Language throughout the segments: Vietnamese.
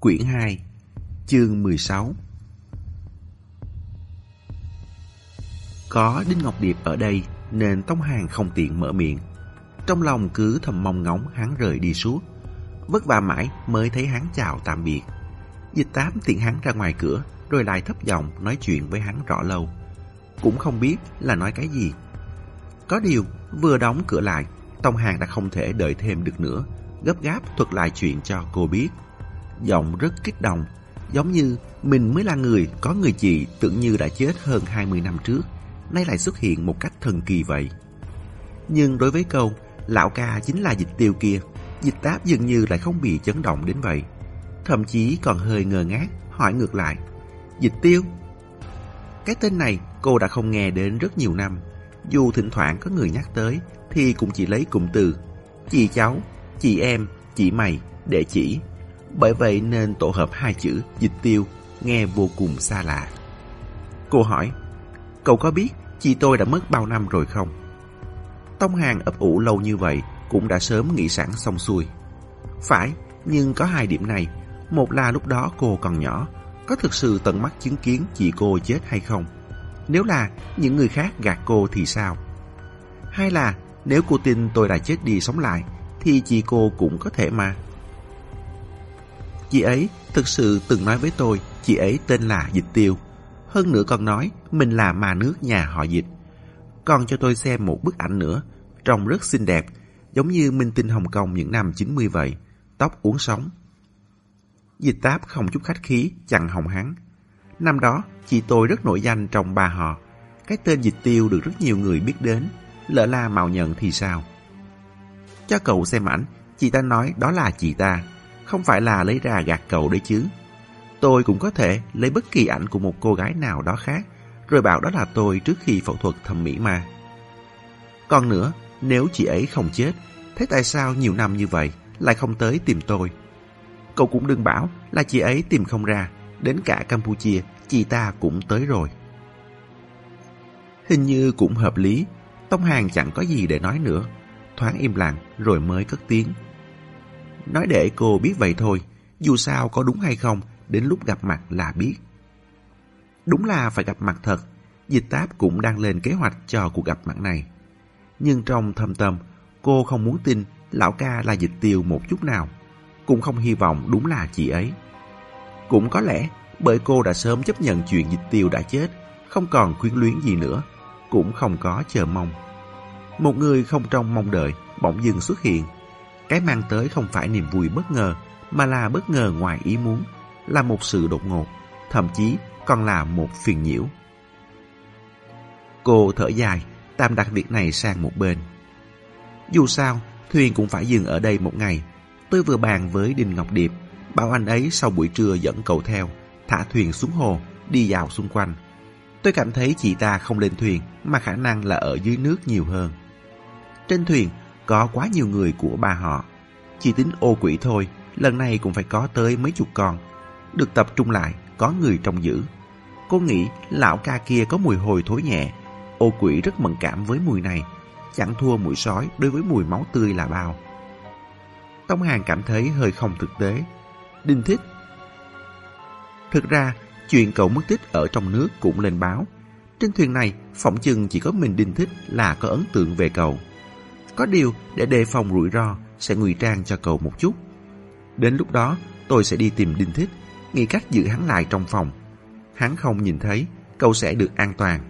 Quyển 2 Chương 16 Có Đinh Ngọc Điệp ở đây nên Tống Hàng không tiện mở miệng. Trong lòng cứ thầm mong ngóng hắn rời đi suốt. Vất vả mãi mới thấy hắn chào tạm biệt. Dịch tám tiện hắn ra ngoài cửa, rồi lại thấp giọng nói chuyện với hắn rõ lâu. Cũng không biết là nói cái gì. Có điều, vừa đóng cửa lại Tông Hàng đã không thể đợi thêm được nữa, Gấp gáp thuật lại chuyện cho cô biết Giọng rất kích động Giống như mình mới là người có người chị tưởng như đã chết hơn 20 năm trước Nay lại xuất hiện một cách thần kỳ vậy. Nhưng đối với câu Lão ca chính là dịch tiêu kia Dịch táp dường như lại không bị chấn động đến vậy. Thậm chí còn hơi ngờ ngác Hỏi ngược lại Dịch tiêu? Cái tên này cô đã không nghe đến rất nhiều năm. Dù thỉnh thoảng có người nhắc tới Thì cũng chỉ lấy cụm từ Chị cháu, chị em, chị mày để chỉ bởi vậy nên tổ hợp hai chữ dịch tiêu nghe vô cùng xa lạ. Cô hỏi, cậu có biết chị tôi đã mất bao năm rồi không? Tông Hàng ấp ủ lâu như vậy cũng đã sớm nghĩ sẵn xong xuôi. Phải, nhưng có hai điểm này. Một là lúc đó cô còn nhỏ, có thực sự tận mắt chứng kiến chị cô chết hay không? Nếu là những người khác gạt cô thì sao? Hai là nếu cô tin tôi đã chết đi sống lại thì chị cô cũng có thể mà. Chị ấy thực sự từng nói với tôi chị ấy tên là Dịch Tiêu. Hơn nữa còn nói mình là mà nước nhà họ Dịch. Còn cho tôi xem một bức ảnh nữa, trông rất xinh đẹp, giống như minh tinh Hồng Kông những năm 90 vậy, tóc uốn sóng. Dịch táp không chút khách khí, chặn hồng hắn. Năm đó, chị tôi rất nổi danh trong ba họ. Cái tên Dịch Tiêu được rất nhiều người biết đến, lỡ la mạo nhận thì sao? Cho cậu xem ảnh, chị ta nói đó là chị ta, không phải là lấy ra gạt cầu đấy chứ. Tôi cũng có thể lấy bất kỳ ảnh của một cô gái nào đó khác, rồi bảo đó là tôi trước khi phẫu thuật thẩm mỹ mà. Còn nữa, nếu chị ấy không chết, thế tại sao nhiều năm như vậy lại không tới tìm tôi? Cậu cũng đừng bảo là chị ấy tìm không ra, đến cả Campuchia chị ta cũng tới rồi. Hình như cũng hợp lý, Tông Hàng chẳng có gì để nói nữa, thoáng im lặng rồi mới cất tiếng. Nói để cô biết vậy thôi, dù sao có đúng hay không, đến lúc gặp mặt là biết. Đúng là phải gặp mặt thật, dịch táp cũng đang lên kế hoạch cho cuộc gặp mặt này. Nhưng trong thâm tâm, cô không muốn tin lão ca là dịch tiêu một chút nào. Cũng không hy vọng đúng là chị ấy. Cũng có lẽ bởi cô đã sớm chấp nhận chuyện dịch tiêu đã chết, không còn quyến luyến gì nữa, cũng không có chờ mong. Một người không trong mong đợi, bỗng dưng xuất hiện cái mang tới không phải niềm vui bất ngờ, mà là bất ngờ ngoài ý muốn, là một sự đột ngột, thậm chí còn là một phiền nhiễu. Cô thở dài, tạm đặt việc này sang một bên. Dù sao, thuyền cũng phải dừng ở đây một ngày. Tôi vừa bàn với Đinh Ngọc Điệp, bảo anh ấy sau buổi trưa dẫn cậu theo, thả thuyền xuống hồ, đi dạo xung quanh. Tôi cảm thấy chị ta không lên thuyền, mà khả năng là ở dưới nước nhiều hơn. Trên thuyền, có quá nhiều người của ba họ. Chỉ tính ô quỷ thôi, lần này cũng phải có tới mấy chục con. Được tập trung lại, có người trông giữ. Cô nghĩ lão ca kia có mùi hôi thối nhẹ. Ô quỷ rất mẫn cảm với mùi này, chẳng thua mũi sói đối với mùi máu tươi là bao. Tông Hàng cảm thấy hơi không thực tế. Đinh thích. Thực ra, chuyện cậu mất tích ở trong nước cũng lên báo. Trên thuyền này, phỏng chừng chỉ có mình Đinh thích là có ấn tượng về cậu. Có điều, để đề phòng rủi ro, sẽ ngụy trang cho cậu một chút. Đến lúc đó, tôi sẽ đi tìm Đinh Thích, nghĩ cách giữ hắn lại trong phòng. Hắn không nhìn thấy, cậu sẽ được an toàn.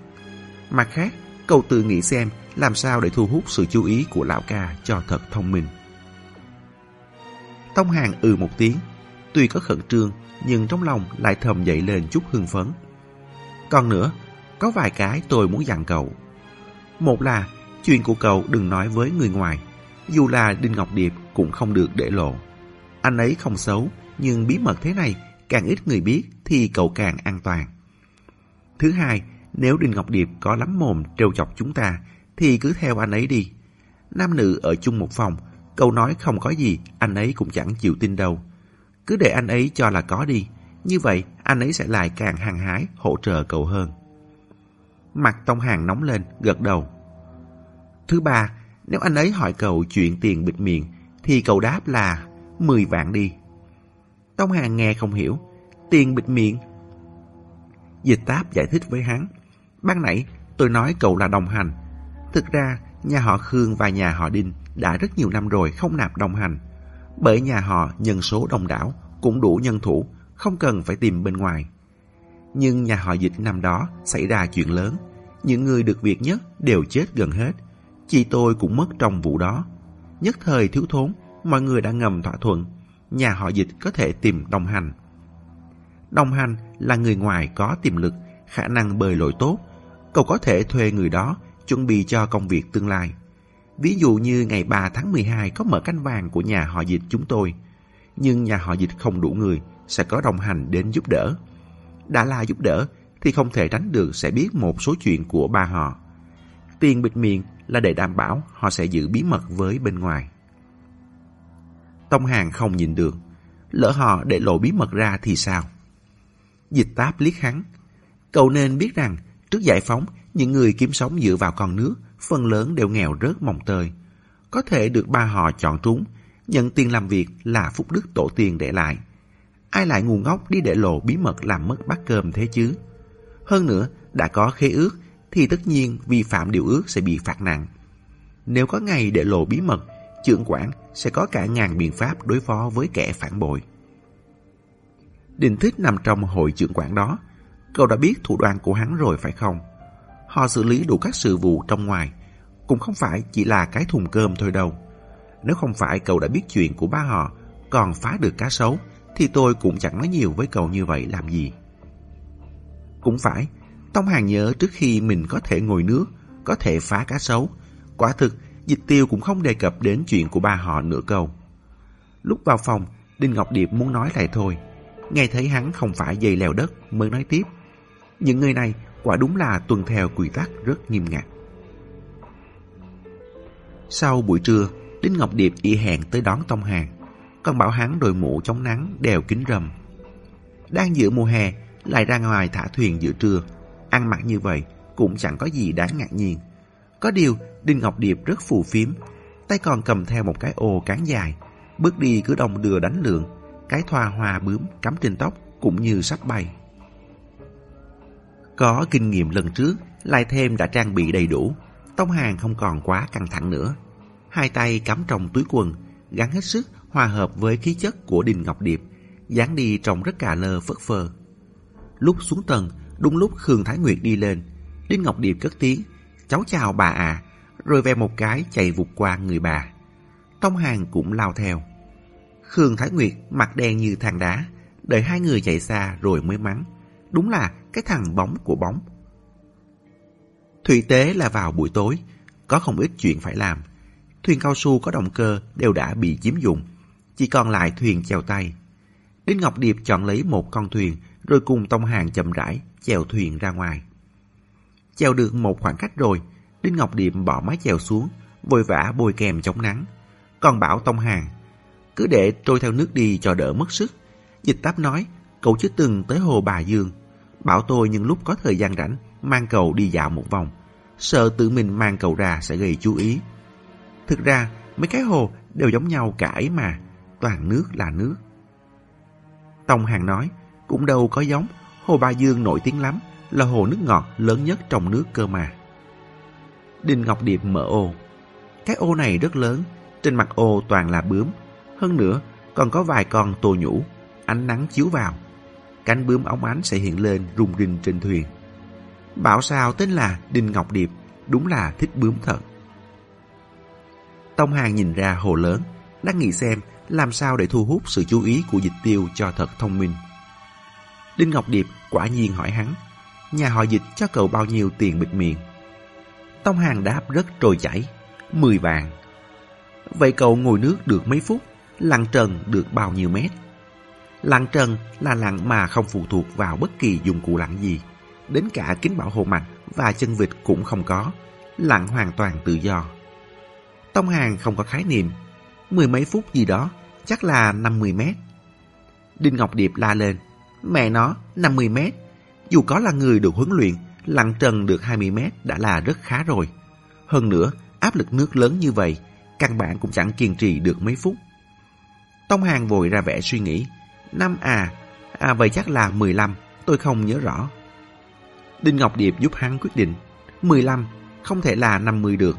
Mặt khác, cậu tự nghĩ xem làm sao để thu hút sự chú ý của lão ca cho thật thông minh. Tông Hàng ừ một tiếng, tuy có khẩn trương, nhưng trong lòng lại thầm dậy lên chút hưng phấn. Còn nữa, có vài cái tôi muốn dặn cậu. Một là Chuyện của cậu đừng nói với người ngoài, dù là Đinh Ngọc Điệp cũng không được để lộ. Anh ấy không xấu, nhưng bí mật thế này, càng ít người biết thì cậu càng an toàn. Thứ hai, nếu Đinh Ngọc Điệp có lắm mồm trêu chọc chúng ta, thì cứ theo anh ấy đi. Nam nữ ở chung một phòng, cậu nói không có gì, anh ấy cũng chẳng chịu tin đâu. Cứ để anh ấy cho là có đi, như vậy anh ấy sẽ lại càng hăng hái hỗ trợ cậu hơn. Mặt Tông Hàng nóng lên, gật đầu. Thứ ba, nếu anh ấy hỏi cậu chuyện tiền bịt miệng, thì cậu đáp là 10 vạn đi. Tông Hàng nghe không hiểu. Tiền bịt miệng. Dịch táp giải thích với hắn. Ban nãy tôi nói cậu là đồng hành. Thực ra nhà họ Khương và nhà họ Đinh đã rất nhiều năm rồi không nạp đồng hành. Bởi nhà họ nhân số đông đảo cũng đủ nhân thủ, không cần phải tìm bên ngoài. Nhưng nhà họ dịch năm đó xảy ra chuyện lớn. Những người được việc nhất đều chết gần hết. Chị tôi cũng mất trong vụ đó. Nhất thời thiếu thốn, mọi người đã ngầm thỏa thuận. Nhà họ dịch có thể tìm đồng hành. Đồng hành là người ngoài có tiềm lực, khả năng bơi lội tốt. Cậu có thể thuê người đó chuẩn bị cho công việc tương lai. Ví dụ như ngày 3 tháng 12 có mở cánh vàng của nhà họ dịch chúng tôi. Nhưng nhà họ dịch không đủ người, sẽ có đồng hành đến giúp đỡ. Đã là giúp đỡ thì không thể tránh được sẽ biết một số chuyện của ba họ. Tiền bịt miệng là để đảm bảo họ sẽ giữ bí mật với bên ngoài. Tông Hàng không nhìn được. Lỡ họ để lộ bí mật ra thì sao? Dịch táp liếc hắn. Cậu nên biết rằng trước giải phóng những người kiếm sống dựa vào con nước phần lớn đều nghèo rớt mồng tơi. Có thể được ba họ chọn trúng, nhận tiền làm việc là phúc đức tổ tiên để lại. Ai lại ngu ngốc đi để lộ bí mật làm mất bát cơm thế chứ? Hơn nữa, đã có khế ước thì tất nhiên vi phạm điều ước sẽ bị phạt nặng. Nếu có ngày để lộ bí mật, trưởng quản sẽ có cả ngàn biện pháp đối phó với kẻ phản bội. Đình Thích nằm trong hội trưởng quản đó. Cậu đã biết thủ đoạn của hắn rồi phải không? Họ xử lý đủ các sự vụ trong ngoài, cũng không phải chỉ là cái thùng cơm thôi đâu. Nếu không phải cậu đã biết chuyện của ba họ, còn phá được cá sấu, thì tôi cũng chẳng nói nhiều với cậu như vậy làm gì. Cũng phải, Tông Hàng nhớ trước khi mình có thể ngồi nước, có thể phá cá sấu. Quả thực, dịch tiêu cũng không đề cập đến chuyện của ba họ nửa câu. Lúc vào phòng, Đinh Ngọc Điệp muốn nói lại thôi. Nghe thấy hắn không phải dây leo đất mới nói tiếp. Những người này quả đúng là tuân theo quy tắc rất nghiêm ngặt. Sau buổi trưa, Đinh Ngọc Điệp y hẹn tới đón Tông Hàng. Còn bảo hắn đội mũ chống nắng đeo kính râm. Đang giữa mùa hè, lại ra ngoài thả thuyền giữa trưa. Ăn mặc như vậy cũng chẳng có gì đáng ngạc nhiên. Có điều, Đinh Ngọc Điệp rất phù phiếm, tay còn cầm theo một cái ô cán dài. Bước đi cứ đồng đưa đánh lượng, cái thoa hoa bướm cắm trên tóc cũng như sắp bay. Có kinh nghiệm lần trước, lại thêm đã trang bị đầy đủ. Tông hàng không còn quá căng thẳng nữa. Hai tay cắm trong túi quần, gắn hết sức hòa hợp với khí chất của Đình Ngọc Điệp, dáng đi trông rất cà lơ phất phơ. Lúc xuống tầng, đúng lúc Khương Thái Nguyệt đi lên, Đinh Ngọc Điệp cất tiếng, cháu chào bà à, rồi về một cái chạy vụt qua người bà. Tông Hàng cũng lao theo. Khương Thái Nguyệt mặt đen như than đá, đợi hai người chạy xa rồi mới mắng. Đúng là cái thằng bóng của bóng. Thủy tế là vào buổi tối, có không ít chuyện phải làm. Thuyền cao su có động cơ đều đã bị chiếm dụng, chỉ còn lại thuyền chèo tay. Đinh Ngọc Điệp chọn lấy một con thuyền rồi cùng Tông Hàng chậm rãi chèo thuyền ra ngoài. Chèo được một khoảng cách rồi, Đinh Ngọc Điệp bỏ mái chèo xuống, vội vã bôi kèm chống nắng. Còn bảo Tông Hàng, cứ để trôi theo nước đi cho đỡ mất sức. Dịch táp nói, cậu chưa từng tới hồ Bà Dương. Bảo tôi những lúc có thời gian rảnh, mang cậu đi dạo một vòng. Sợ tự mình mang cậu ra sẽ gây chú ý. Thực ra, mấy cái hồ đều giống nhau cả ấy mà, toàn nước là nước. Tông Hàng nói, cũng đâu có giống, hồ Ba Dương nổi tiếng lắm, là hồ nước ngọt lớn nhất trong nước cơ mà. Đinh Ngọc Điệp mở ô. Cái ô này rất lớn, trên mặt ô toàn là bướm. Hơn nữa, còn có vài con tô nhũ, ánh nắng chiếu vào. Cánh bướm óng ánh sẽ hiện lên rung rinh trên thuyền. Bảo sao tên là Đinh Ngọc Điệp, đúng là thích bướm thật. Tông Hàng nhìn ra hồ lớn, đang nghĩ xem làm sao để thu hút sự chú ý của dịch tiêu cho thật thông minh. Đinh Ngọc Điệp quả nhiên hỏi hắn, nhà họ dịch cho cậu bao nhiêu tiền bịt miệng? Tông Hàng đáp rất trôi chảy, 10 vàng. Vậy cậu ngồi nước được mấy phút, lặn trần được bao nhiêu mét? Lặn trần là lặn mà không phụ thuộc vào bất kỳ dụng cụ lặn gì. Đến cả kính bảo hộ mặt và chân vịt cũng không có. Lặn hoàn toàn tự do. Tông Hàng không có khái niệm. Mười mấy phút gì đó, chắc là 50 mét. Đinh Ngọc Điệp la lên. Mẹ nó, 50 mét. Dù có là người được huấn luyện, lặn trần được 20 mét đã là rất khá rồi. Hơn nữa, áp lực nước lớn như vậy, căn bản cũng chẳng kiên trì được mấy phút. Tông Hàng vội ra vẻ suy nghĩ. Năm à, à vậy chắc là 15, tôi không nhớ rõ. Đinh Ngọc Điệp giúp hắn quyết định, 15, không thể là 50 được.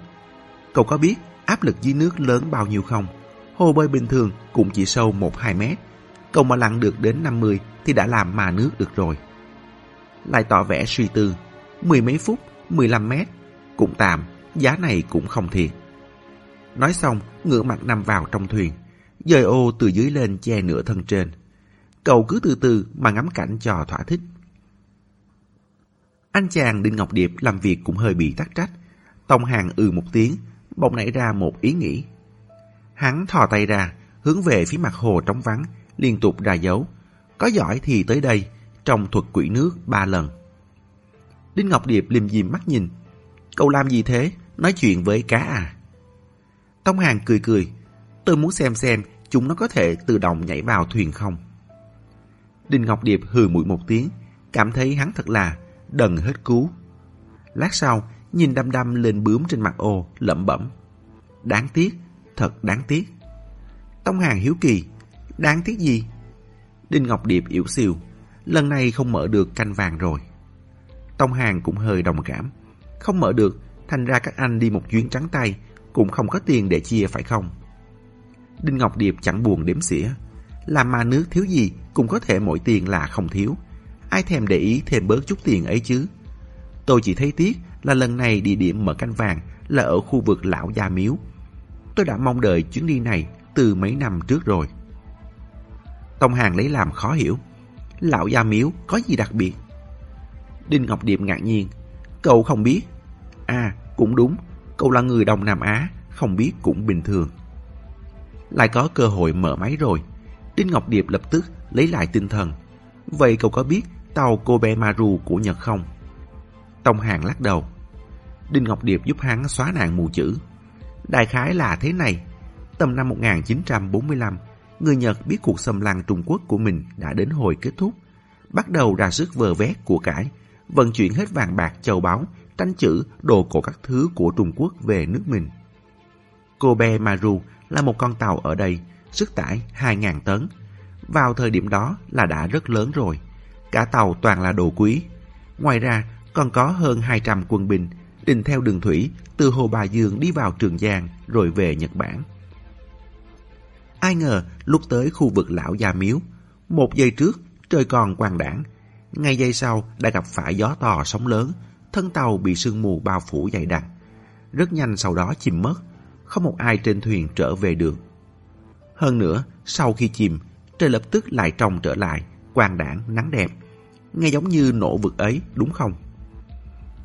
Cậu có biết áp lực dưới nước lớn bao nhiêu không? Hồ bơi bình thường cũng chỉ sâu 1-2 mét. Cậu mà lặn được đến 50 thì đã làm mà nước được rồi. Lại tỏ vẻ suy tư, mười mấy phút, 15 mét, cũng tạm, giá này cũng không thiệt. Nói xong, ngửa mặt nằm vào trong thuyền, dời ô từ dưới lên che nửa thân trên. Cậu cứ từ từ mà ngắm cảnh cho thỏa thích. Anh chàng Đinh Ngọc Điệp làm việc cũng hơi bị tắc trách. Tông hàng ừ một tiếng, bỗng nảy ra một ý nghĩ. Hắn thò tay ra, hướng về phía mặt hồ trống vắng, liên tục ra dấu. Có giỏi thì tới đây, trong thuật quỷ nước ba lần. Đinh Ngọc Điệp liềm diềm mắt nhìn. Cậu làm gì thế? Nói chuyện với cá à? Tông Hàng cười cười. Tôi muốn xem xem chúng nó có thể tự động nhảy vào thuyền không. Đinh Ngọc Điệp hừ mũi một tiếng, cảm thấy hắn thật là đần hết cứu. Lát sau, nhìn đăm đăm lên bướm trên mặt ô, lẩm bẩm. Đáng tiếc, thật đáng tiếc. Tông Hàng hiếu kỳ, đáng tiếc gì? Đinh Ngọc Điệp yếu siêu, lần này không mở được canh vàng rồi. Tông Hàng cũng hơi đồng cảm. Không mở được, thành ra các anh đi một chuyến trắng tay, cũng không có tiền để chia phải không? Đinh Ngọc Điệp chẳng buồn đếm xỉa. Làm mà nước thiếu gì cũng có thể mỗi tiền là không thiếu. Ai thèm để ý thêm bớt chút tiền ấy chứ? Tôi chỉ thấy tiếc là lần này địa điểm mở canh vàng là ở khu vực Lão Gia Miếu. Tôi đã mong đợi chuyến đi này từ mấy năm trước rồi. Tông Hàng lấy làm khó hiểu. Lão Gia Miếu có gì đặc biệt? Đinh Ngọc Điệp ngạc nhiên. Cậu không biết. À, cũng đúng. Cậu là người Đông Nam Á, không biết cũng bình thường. Lại có cơ hội mở máy rồi. Đinh Ngọc Điệp lập tức lấy lại tinh thần. Vậy cậu có biết tàu Kobe Maru của Nhật không? Tông Hàng lắc đầu. Đinh Ngọc Điệp giúp hắn xóa nạn mù chữ. Đại khái là thế này. Tầm năm 1945, người Nhật biết cuộc xâm lăng Trung Quốc của mình đã đến hồi kết thúc. Bắt đầu ra sức vờ vét của cải, vận chuyển hết vàng bạc châu báu, tranh chữ, đồ cổ các thứ của Trung Quốc về nước mình. Kobe Maru là một con tàu ở đây, sức tải 2.000 tấn. Vào thời điểm đó là đã rất lớn rồi. Cả tàu toàn là đồ quý. Ngoài ra, còn có hơn 200 quân binh định theo đường thủy từ Hồ Bà Dương đi vào Trường Giang rồi về Nhật Bản. Ai ngờ lúc tới khu vực lão già miếu, một giây trước trời còn quang đảng, ngay giây sau đã gặp phải gió to sóng lớn, thân tàu bị sương mù bao phủ dày đặc. Rất nhanh sau đó chìm mất, không một ai trên thuyền trở về được. Hơn nữa, sau khi chìm, trời lập tức lại trong trở lại, quang đảng, nắng đẹp. Nghe giống như nổ vực ấy, đúng không?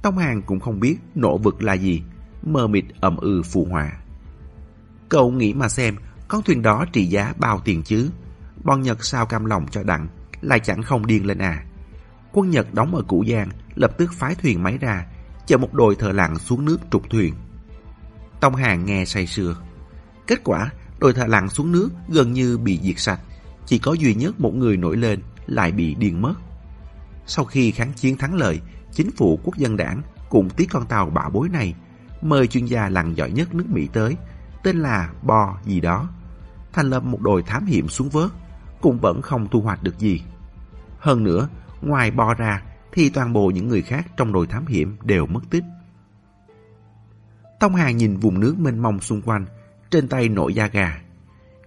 Tông Hàng cũng không biết nổ vực là gì, mờ mịt ẩm ừ phù hòa. Cậu nghĩ mà xem, con thuyền đó trị giá bao tiền chứ? Bọn Nhật sao cam lòng cho đặng, lại chẳng không điên lên à. Quân Nhật đóng ở Củ Giang, lập tức phái thuyền máy ra, chờ một đội thợ lặn xuống nước trục thuyền. Tông Hàng nghe say sưa. Kết quả, đội thợ lặn xuống nước gần như bị diệt sạch, chỉ có duy nhất một người nổi lên lại bị điên mất. Sau khi kháng chiến thắng lợi, chính phủ quốc dân đảng cùng tí con tàu bạo bối này mời chuyên gia lặn giỏi nhất nước Mỹ tới, tên là Bo gì đó, thành lập một đội thám hiểm xuống vớt, cũng vẫn không thu hoạch được gì. Hơn nữa, ngoài Bo ra thì toàn bộ những người khác trong đội thám hiểm đều mất tích. Tông Hà nhìn vùng nước mênh mông xung quanh, trên tay nổi da gà.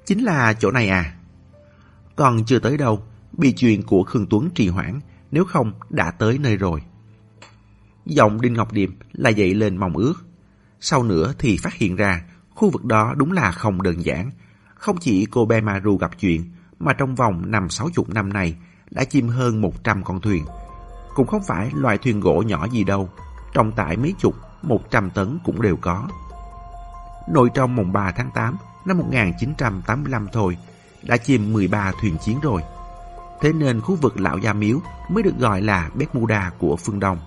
Chính là chỗ này à? Còn chưa tới đâu, bị chuyện của Khương Tuấn trì hoãn, nếu không đã tới nơi rồi. Giọng Đinh Ngọc Điềm là dậy lên mong ước. Sau nữa thì phát hiện ra khu vực đó đúng là không đơn giản. Không chỉ cô Be Maru gặp chuyện, mà trong vòng năm sáu chục năm này đã chìm hơn 100 con thuyền. Cũng không phải loại thuyền gỗ nhỏ gì đâu, trọng tải mấy chục, 100 tấn cũng đều có. Nội trong mùng 3 tháng 8 năm 1985 thôi, đã chìm 13 thuyền chiến rồi. Thế nên khu vực Lão Gia Miếu mới được gọi là Bermuda của phương Đông.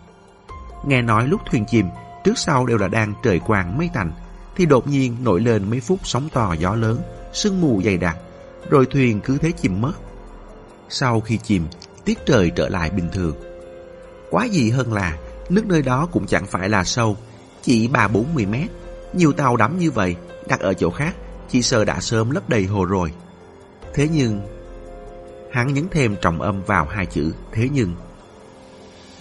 Nghe nói lúc thuyền chìm, trước sau đều là đang trời quang mây tạnh, thì đột nhiên nổi lên mấy phút sóng to gió lớn, sương mù dày đặc, rồi thuyền cứ thế chìm mất. Sau khi chìm, tiết trời trở lại bình thường. Quá gì hơn là, nước nơi đó cũng chẳng phải là sâu, chỉ ba bốn mươi mét. Nhiều tàu đắm như vậy, đặt ở chỗ khác, chỉ sợ đã sớm lấp đầy hồ rồi. Thế nhưng... Hắn nhấn thêm trọng âm vào hai chữ thế nhưng.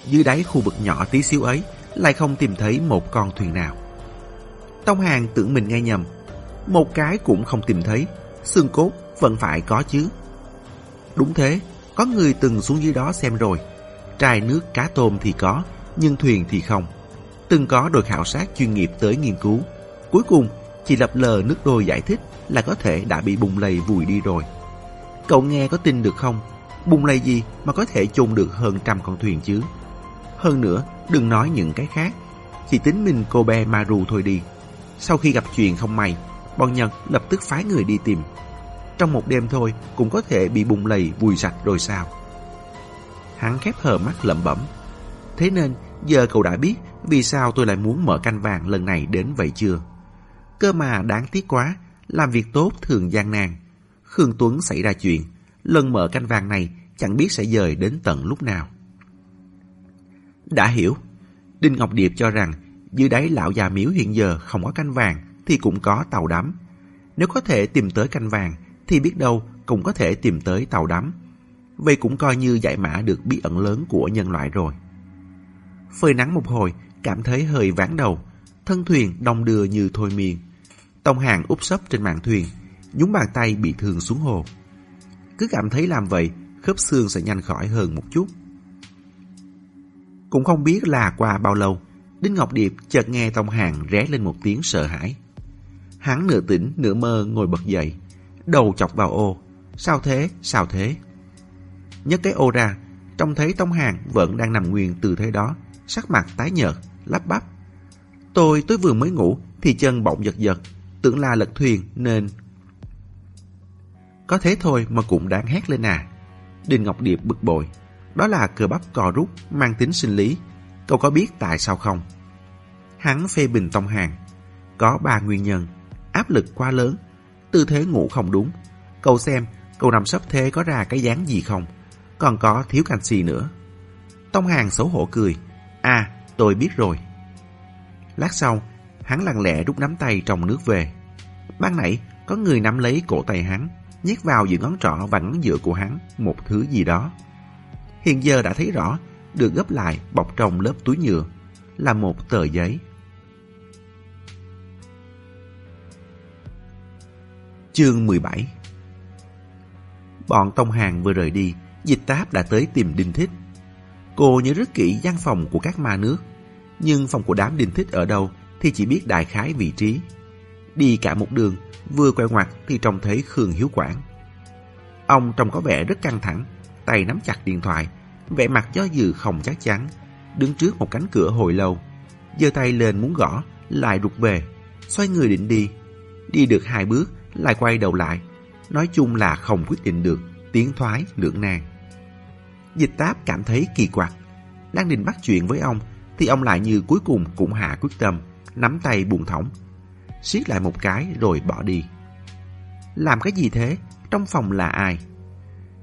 Dưới đáy khu vực nhỏ tí xíu ấy lại không tìm thấy một con thuyền nào. Tông Hàng tưởng mình nghe nhầm. Một cái cũng không tìm thấy, xương cốt vẫn phải có chứ. Đúng thế, có người từng xuống dưới đó xem rồi. Trai nước cá tôm thì có, nhưng thuyền thì không. Từng có đội khảo sát chuyên nghiệp tới nghiên cứu. Cuối cùng, chỉ lập lờ nước đôi giải thích là có thể đã bị bùng lầy vùi đi rồi. Cậu nghe có tin được không? Bùng lầy gì mà có thể chôn được hơn trăm con thuyền chứ? Hơn nữa, đừng nói những cái khác. Chỉ tính mình cô bé Maru thôi đi. Sau khi gặp chuyện không may, bọn Nhật lập tức phái người đi tìm. Trong một đêm thôi cũng có thể bị bùng lầy vùi sạch rồi sao? Hắn khép hờ mắt lẩm bẩm. Thế nên giờ cậu đã biết vì sao tôi lại muốn mở canh vàng lần này đến vậy chưa? Cơ mà đáng tiếc quá, làm việc tốt thường gian nan. Khương Tuấn xảy ra chuyện, lần mở canh vàng này chẳng biết sẽ dời đến tận lúc nào. Đã hiểu, Đinh Ngọc Điệp cho rằng dưới đáy lão già miếu hiện giờ không có canh vàng thì cũng có tàu đắm. Nếu có thể tìm tới canh vàng thì biết đâu cũng có thể tìm tới tàu đắm. Vậy cũng coi như giải mã được bí ẩn lớn của nhân loại rồi. Phơi nắng một hồi, cảm thấy hơi ván đầu, thân thuyền đông đưa như thôi miên. Tông hàng úp sấp trên mạn thuyền, nhúng bàn tay bị thương xuống hồ. Cứ cảm thấy làm vậy, khớp xương sẽ nhanh khỏi hơn một chút. Cũng không biết là qua bao lâu, Đinh Ngọc Điệp chợt nghe Tông Hàng ré lên một tiếng sợ hãi. Hắn nửa tỉnh nửa mơ ngồi bật dậy, đầu chọc vào ô. Sao thế, sao thế? Nhấc cái ô ra, trông thấy Tông Hàng vẫn đang nằm nguyên tư thế đó, sắc mặt tái nhợt, lắp bắp. Tôi tôi vừa mới ngủ thì chân bỗng giật giật, tưởng là lật thuyền nên... Có thế thôi mà cũng đáng hét lên à. Đinh Ngọc Điệp bực bội. Đó là cơ bắp cò rút mang tính sinh lý. Cậu có biết tại sao không? Hắn phê bình Tông Hàng. Có ba nguyên nhân. Áp lực quá lớn. Tư thế ngủ không đúng. Cậu xem, cậu nằm sấp thế có ra cái dáng gì không? Còn có thiếu canxi nữa. Tông Hàng xấu hổ cười. À, tôi biết rồi. Lát sau, hắn lặng lẽ rút nắm tay trong nước về. Ban nãy, có người nắm lấy cổ tay hắn, nhét vào giữa ngón trỏ và ngón giữa của hắn một thứ gì đó. Hiện giờ đã thấy rõ, được gấp lại bọc trong lớp túi nhựa, là một tờ giấy. Chương 17 Bọn Tông Hàng vừa rời đi, dịch táp đã tới tìm Đinh Thích. Cô nhớ rất kỹ gian phòng của các ma nước, nhưng phòng của đám Đinh Thích ở đâu thì chỉ biết đại khái vị trí. Đi cả một đường, vừa quay ngoặt thì trông thấy Khương Hiếu Quảng. Ông trông có vẻ rất căng thẳng, tay nắm chặt điện thoại, vẻ mặt do dự không chắc chắn, đứng trước một cánh cửa hồi lâu, giơ tay lên muốn gõ, lại rụt về, xoay người định đi. Đi được hai bước, lại quay đầu lại, nói chung là không quyết định được, tiến thoái lưỡng nan. Dịch táp cảm thấy kỳ quặc, đang định bắt chuyện với ông, thì ông lại như cuối cùng cũng hạ quyết tâm, nắm tay buồn thõng, siết lại một cái rồi bỏ đi. Làm cái gì thế? Trong phòng là ai?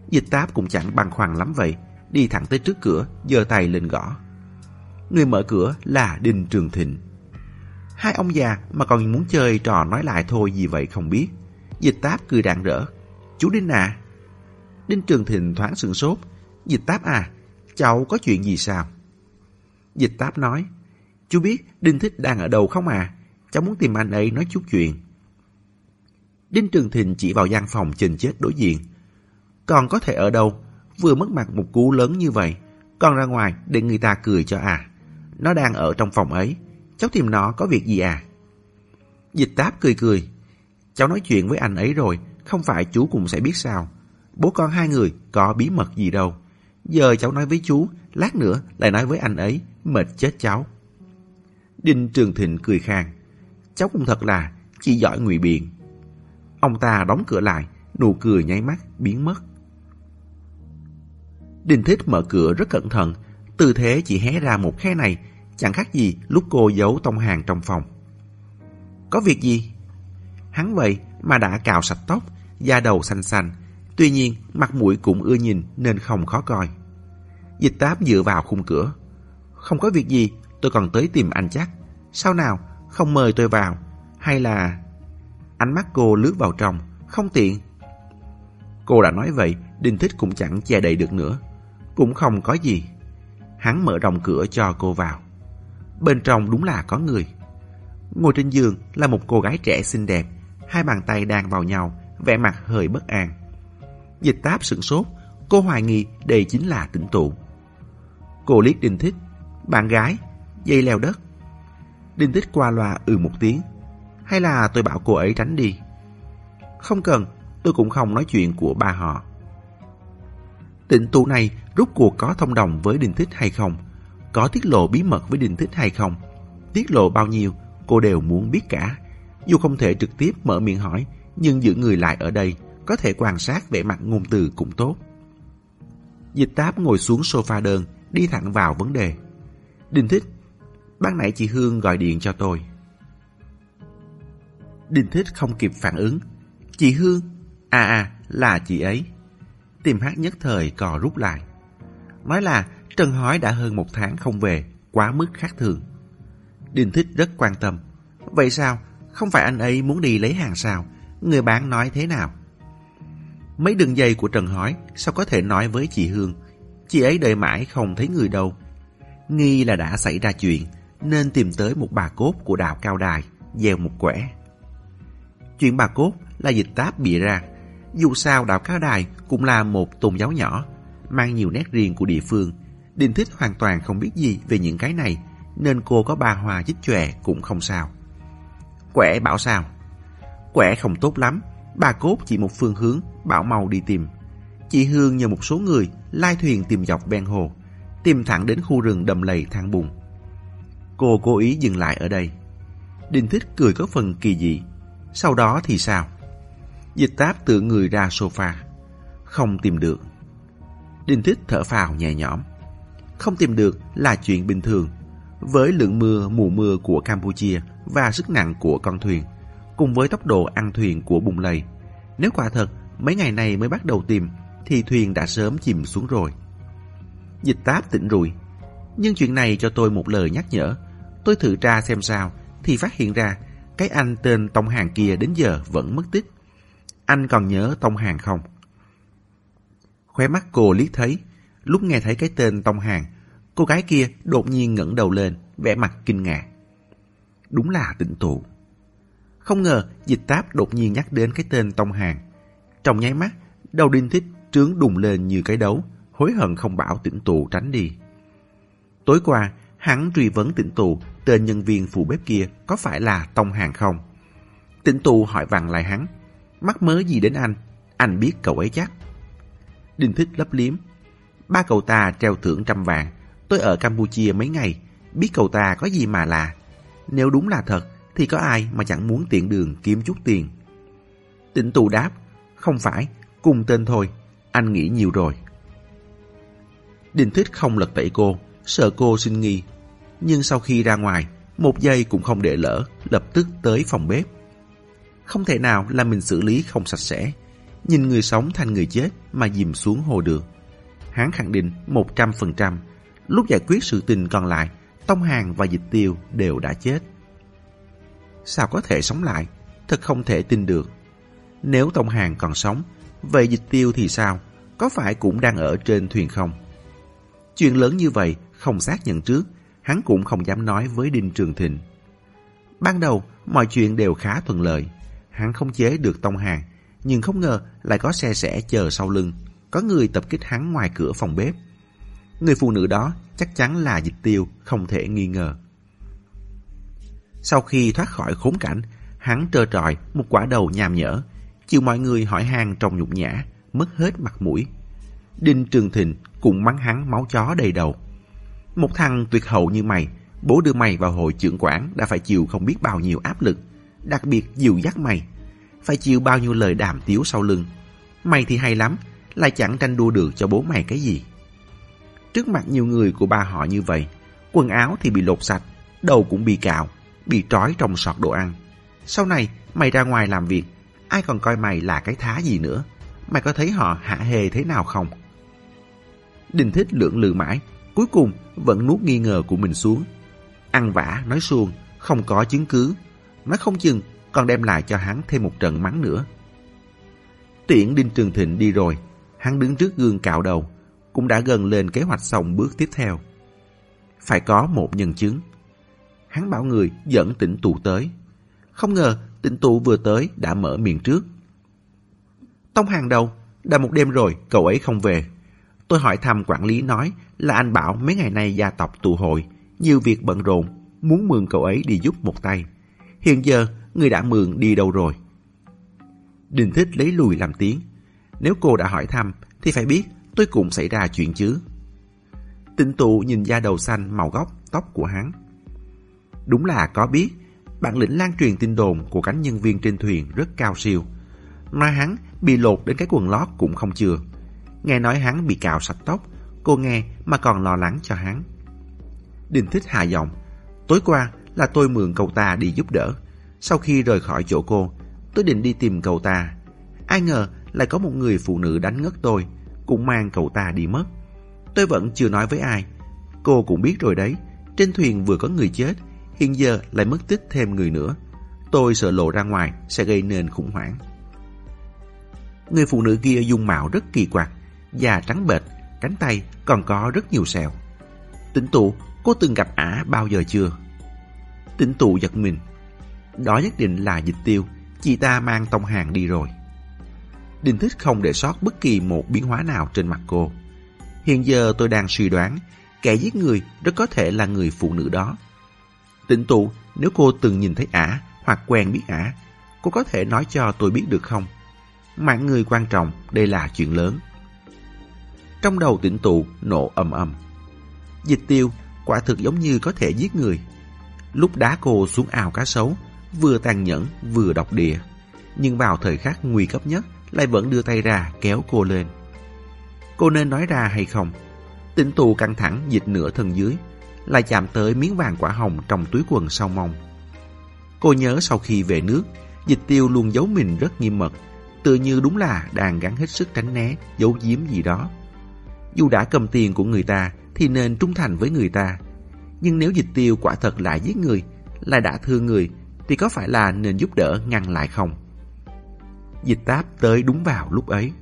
Dịch táp cũng chẳng băn khoăn lắm vậy, đi thẳng tới trước cửa, giơ tay lên gõ. Người mở cửa là Đinh Trường Thịnh. Hai ông già mà còn muốn chơi trò nói lại thôi gì vậy không biết. Dịch táp cười rạng rỡ. Chú Đinh à? Đinh Trường Thịnh thoáng sừng sốt. Dịch táp à, cháu có chuyện gì sao? Dịch táp nói. Chú biết Đinh Thích đang ở đâu không à? Cháu muốn tìm anh ấy nói chút chuyện. Đinh Trường Thịnh chỉ vào gian phòng trình chết đối diện. Còn có thể ở đâu? Vừa mất mặt một cú lớn như vậy, còn ra ngoài để người ta cười cho à. Nó đang ở trong phòng ấy. Cháu tìm nó có việc gì à? Dịch táp cười cười. Cháu nói chuyện với anh ấy rồi, không phải chú cũng sẽ biết sao. Bố con hai người có bí mật gì đâu. Giờ cháu nói với chú, lát nữa lại nói với anh ấy, mệt chết cháu. Đinh Trường Thịnh cười khang. Cháu cũng thật là chỉ giỏi ngụy biện. Ông ta đóng cửa lại, nụ cười nháy mắt, biến mất. Đinh Thích mở cửa rất cẩn thận, tư thế chỉ hé ra một khe này, chẳng khác gì lúc cô giấu tông hàng trong phòng. Có việc gì? Hắn vậy mà đã cạo sạch tóc, da đầu xanh xanh, tuy nhiên mặt mũi cũng ưa nhìn nên không khó coi. Dịch táp dựa vào khung cửa. Không có việc gì, tôi còn tới tìm anh chắc. Sao nào, không mời tôi vào, hay là... Ánh mắt cô lướt vào trong, không tiện. Cô đã nói vậy Đinh Thích cũng chẳng che đậy được nữa. Cũng không có gì. Hắn mở rộng cửa cho cô vào. Bên trong đúng là có người. Ngồi trên giường là một cô gái trẻ xinh đẹp, hai bàn tay đang vào nhau, vẻ mặt hơi bất an. Dịch táp sửng sốt, cô hoài nghi đây chính là tịnh tụ. Cô liếc Đinh Thích, bạn gái, dây leo đất. Đinh Thích qua loa ừ một tiếng, hay là tôi bảo cô ấy tránh đi. Không cần, tôi cũng không nói chuyện của ba họ. Tịnh tụ này rút cuộc có thông đồng với Đinh Thích hay không? Có tiết lộ bí mật với Đinh Thích hay không? Tiết lộ bao nhiêu, cô đều muốn biết cả. Dù không thể trực tiếp mở miệng hỏi, nhưng giữ người lại ở đây, có thể quan sát vẻ mặt ngôn từ cũng tốt. Dịch táp ngồi xuống sofa đơn, đi thẳng vào vấn đề. đình Thích, ban nãy chị Hương gọi điện cho tôi. đình Thích không kịp phản ứng. Chị Hương? À à, là chị ấy. Tìm hát nhất thời cò rút lại. Nói là Trần Hói đã hơn một tháng không về, quá mức khác thường. đình Thích rất quan tâm. Vậy sao? Không phải anh ấy muốn đi lấy hàng sao? Người bán nói thế nào? Mấy đường dây của Trần Hói sao có thể nói với chị Hương? Chị ấy đợi mãi không thấy người đâu. Nghi là đã xảy ra chuyện, nên tìm tới một bà cốt của đạo Cao Đài, gieo một quẻ. Chuyện bà cốt là dịch táp bịa ra. Dù sao đạo Cao Đài cũng là một tôn giáo nhỏ, mang nhiều nét riêng của địa phương. Đình Thích hoàn toàn không biết gì về những cái này, nên cô có ba hoa chích chòe cũng không sao. Quẻ bảo sao? Quẻ không tốt lắm, bà cốt chỉ một phương hướng, bảo mau đi tìm. Chị Hương nhờ một số người lai thuyền tìm dọc ven hồ, tìm thẳng đến khu rừng đầm lầy thang bùn. Cô cố ý dừng lại ở đây. Đinh Thích cười có phần kỳ dị. Sau đó thì sao? Dịch táp tự người ra sofa. Không tìm được. Đinh Thích thở phào nhẹ nhõm. Không tìm được là chuyện bình thường. Với lượng mưa mùa mưa của Campuchia và sức nặng của con thuyền, cùng với tốc độ ăn thuyền của bùng lầy, nếu quả thật mấy ngày này mới bắt đầu tìm, thì thuyền đã sớm chìm xuống rồi. Dịch táp tỉnh rùi. Nhưng chuyện này cho tôi một lời nhắc nhở. Tôi thử tra xem sao, thì phát hiện ra cái anh tên Tông Hàng kia đến giờ vẫn mất tích. Anh còn nhớ Tông Hàng không? Khóe mắt cô liếc thấy, lúc nghe thấy cái tên Tông Hàng, cô gái kia đột nhiên ngẩng đầu lên, vẻ mặt kinh ngạc. Đúng là tịnh tụ. Không ngờ dịch táp đột nhiên nhắc đến cái tên Tông Hàng. Trong nháy mắt, đầu đinh thích trướng đùng lên như cái đấu, hối hận không bảo tịnh tụ tránh đi. Tối qua, hắn truy vấn tịnh tụ tên nhân viên phụ bếp kia có phải là Tông Hàng không. Tịnh tụ hỏi vặn lại hắn, mắc mớ gì đến anh, anh biết cậu ấy chắc. Đinh thích lấp liếm, ba cậu ta treo thưởng trăm vàng, tôi ở Campuchia mấy ngày, biết cậu ta có gì mà là. Nếu đúng là thật, thì có ai mà chẳng muốn tiện đường kiếm chút tiền. Tịnh tù đáp, không phải, cùng tên thôi, anh nghĩ nhiều rồi. Đình Thích không lật tẩy cô, sợ cô sinh nghi. Nhưng sau khi ra ngoài, một giây cũng không để lỡ, lập tức tới phòng bếp. Không thể nào là mình xử lý không sạch sẽ, nhìn người sống thành người chết mà dìm xuống hồ được. Hắn khẳng định 100%, lúc giải quyết sự tình còn lại, Tông Hàng và Dịch Tiêu đều đã chết. Sao có thể sống lại? Thật không thể tin được. Nếu Tông Hàng còn sống, vậy Dịch Tiêu thì sao? Có phải cũng đang ở trên thuyền không? Chuyện lớn như vậy, không xác nhận trước, hắn cũng không dám nói với Đinh Trường Thịnh. Ban đầu, mọi chuyện đều khá thuận lợi. Hắn không chế được Tông Hàng, nhưng không ngờ lại có xe sẻ chờ sau lưng. Có người tập kích hắn ngoài cửa phòng bếp. Người phụ nữ đó chắc chắn là dịch tiêu, không thể nghi ngờ. Sau khi thoát khỏi khốn cảnh, hắn trơ trọi một quả đầu nhàm nhở, chịu mọi người hỏi han trong nhục nhã, mất hết mặt mũi. Đinh Trường Thịnh cũng mắng hắn máu chó đầy đầu. Một thằng tuyệt hậu như mày, bố đưa mày vào hội trưởng quản đã phải chịu không biết bao nhiêu áp lực, đặc biệt dìu dắt mày. Phải chịu bao nhiêu lời đàm tiếu sau lưng. Mày thì hay lắm, lại chẳng tranh đua được cho bố mày cái gì. Trước mặt nhiều người của ba họ như vậy, quần áo thì bị lột sạch, đầu cũng bị cạo, bị trói trong sọt đồ ăn. Sau này, mày ra ngoài làm việc, ai còn coi mày là cái thá gì nữa? Mày có thấy họ hạ hề thế nào không? Đình thích lưỡng lự mãi, cuối cùng vẫn nuốt nghi ngờ của mình xuống. Ăn vả, nói suông, không có chứng cứ. Nói không chừng còn đem lại cho hắn thêm một trận mắng nữa. Tiễn Đinh Trường Thịnh đi rồi, Hắn đứng trước gương cạo đầu, cũng đã gần lên kế hoạch xong bước tiếp theo. Phải có một nhân chứng. Hắn bảo người dẫn tỉnh tù tới. Không ngờ tỉnh tù vừa tới đã mở miệng trước. Tông hàng đầu, đã một đêm rồi cậu ấy không về. Tôi hỏi thăm quản lý nói là anh bảo mấy ngày nay gia tộc tụ hội, nhiều việc bận rộn, muốn mượn cậu ấy đi giúp một tay. Hiện giờ người đã mượn đi đâu rồi? Đình thích lấy lùi làm tiếng. Nếu cô đã hỏi thăm thì phải biết tôi cũng xảy ra chuyện chứ. Tịnh tụ nhìn da đầu xanh màu góc tóc của hắn. Đúng là có biết, bản lĩnh lan truyền tin đồn của cánh nhân viên trên thuyền rất cao siêu. Mà hắn bị lột đến cái quần lót cũng không chừa. Nghe nói hắn bị cạo sạch tóc, cô nghe mà còn lo lắng cho hắn. Đình thích hạ giọng. Tối qua là tôi mượn cậu ta đi giúp đỡ. Sau khi rời khỏi chỗ cô, tôi định đi tìm cậu ta. Ai ngờ lại có một người phụ nữ đánh ngất tôi, cũng mang cậu ta đi mất. Tôi vẫn chưa nói với ai. Cô cũng biết rồi đấy, trên thuyền vừa có người chết, hiện giờ lại mất tích thêm người nữa. Tôi sợ lộ ra ngoài sẽ gây nên khủng hoảng. Người phụ nữ kia dung mạo rất kỳ quặc, da trắng bệch, cánh tay còn có rất nhiều sẹo. Tỉnh tụ, cô từng gặp ả bao giờ chưa? Tỉnh tụ giật mình. Đó nhất định là dịch tiêu, chị ta mang tông hàng đi rồi. Đinh Thích không để sót bất kỳ một biến hóa nào trên mặt cô. Hiện giờ tôi đang suy đoán, kẻ giết người rất có thể là người phụ nữ đó. Tịnh tụ, nếu cô từng nhìn thấy ả hoặc quen biết ả, cô có thể nói cho tôi biết được không? Mạng người quan trọng, đây là chuyện lớn. Trong đầu tịnh tụ nổ ầm ầm. Dịch tiêu quả thực giống như có thể giết người. Lúc đá cô xuống ao cá sấu, vừa tàn nhẫn vừa độc địa. Nhưng vào thời khắc nguy cấp nhất, lại vẫn đưa tay ra kéo cô lên. Cô nên nói ra hay không? Tỉnh tù căng thẳng dịch nửa thân dưới, lại chạm tới miếng vàng quả hồng trong túi quần sau mông. Cô nhớ sau khi về nước, dịch tiêu luôn giấu mình rất nghiêm mật, tự như đúng là đang gắng hết sức tránh né, giấu giếm gì đó. Dù đã cầm tiền của người ta thì nên trung thành với người ta. Nhưng nếu dịch tiêu quả thật là giết người, là đã thương người, thì có phải là nên giúp đỡ ngăn lại không? Dịch táp tới đúng vào lúc ấy.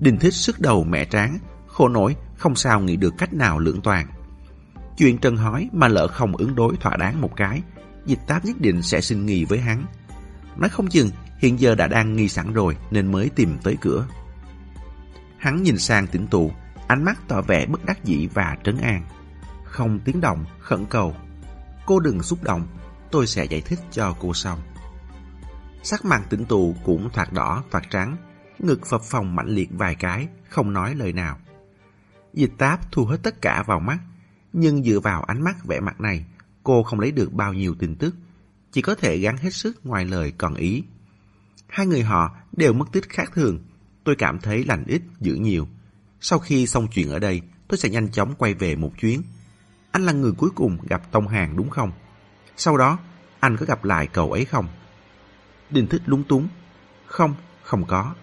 Đình thích sức đầu mẹ tráng, khổ nổi không sao nghĩ được cách nào lưỡng toàn. Chuyện Trần hỏi mà lỡ không ứng đối thỏa đáng một cái, dịch táp nhất định sẽ xin nghi với hắn. Nói không chừng hiện giờ đã đang nghi sẵn rồi nên mới tìm tới cửa. Hắn nhìn sang tỉnh tụ, ánh mắt tỏ vẻ bất đắc dĩ và trấn an. Không tiếng động, khẩn cầu. Cô đừng xúc động, tôi sẽ giải thích cho cô xong. Sắc mặt tỉnh tụ cũng thoạt đỏ, thoạt trắng, ngực phập phồng mạnh liệt vài cái, không nói lời nào. Dịch táp thu hết tất cả vào mắt, nhưng dựa vào ánh mắt vẻ mặt này, cô không lấy được bao nhiêu tin tức, chỉ có thể gắn hết sức ngoài lời còn ý. Hai người họ đều mất tích khác thường, tôi cảm thấy lành ít dữ nhiều. Sau khi xong chuyện ở đây, tôi sẽ nhanh chóng quay về một chuyến. Anh là người cuối cùng gặp Tông Hàng đúng không? Sau đó, anh có gặp lại cậu ấy không? Đình thích lúng túng. Không, không có.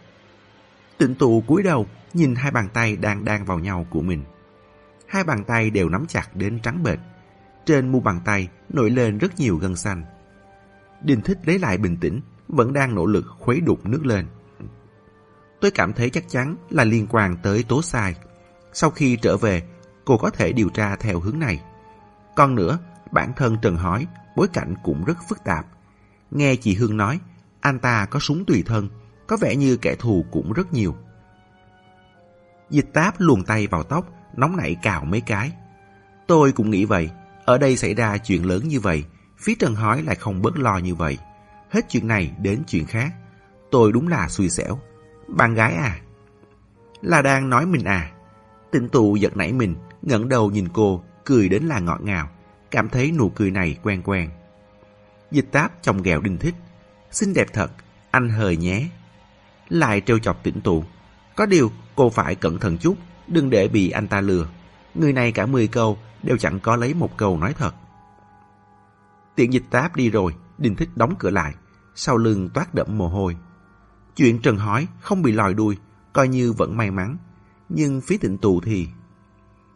Tịnh tụ cúi đầu, nhìn hai bàn tay đang đan vào nhau của mình. Hai bàn tay đều nắm chặt đến trắng bệch. Trên mu bàn tay nổi lên rất nhiều gân xanh. Đình thích lấy lại bình tĩnh, vẫn đang nỗ lực khuấy đục nước lên. Tôi cảm thấy chắc chắn là liên quan tới tố sai. Sau khi trở về, cô có thể điều tra theo hướng này. Còn nữa, bản thân Trần hỏi, bối cảnh cũng rất phức tạp. Nghe chị Hương nói, anh ta có súng tùy thân, có vẻ như kẻ thù cũng rất nhiều. Dịch táp luồn tay vào tóc, nóng nảy cào mấy cái. Tôi cũng nghĩ vậy, ở đây xảy ra chuyện lớn như vậy, phía Trần Hói lại không bớt lo như vậy. Hết chuyện này đến chuyện khác. Tôi đúng là xui xẻo. Bạn gái à? Là đang nói mình à? Tịnh tụ giật nảy mình, ngẩng đầu nhìn cô, cười đến là ngọt ngào, cảm thấy nụ cười này quen quen. Dịch táp chồng ghẹo đinh thích. Xinh đẹp thật, anh hời nhé. Lại trêu chọc tỉnh tụ. Có điều cô phải cẩn thận chút, đừng để bị anh ta lừa. Người này cả 10 câu đều chẳng có lấy một câu nói thật. Tiện dịch táp đi rồi, Đinh Thích đóng cửa lại, sau lưng toát đẫm mồ hôi. Chuyện Trần Hói không bị lòi đuôi, coi như vẫn may mắn. Nhưng phía tịnh tù thì...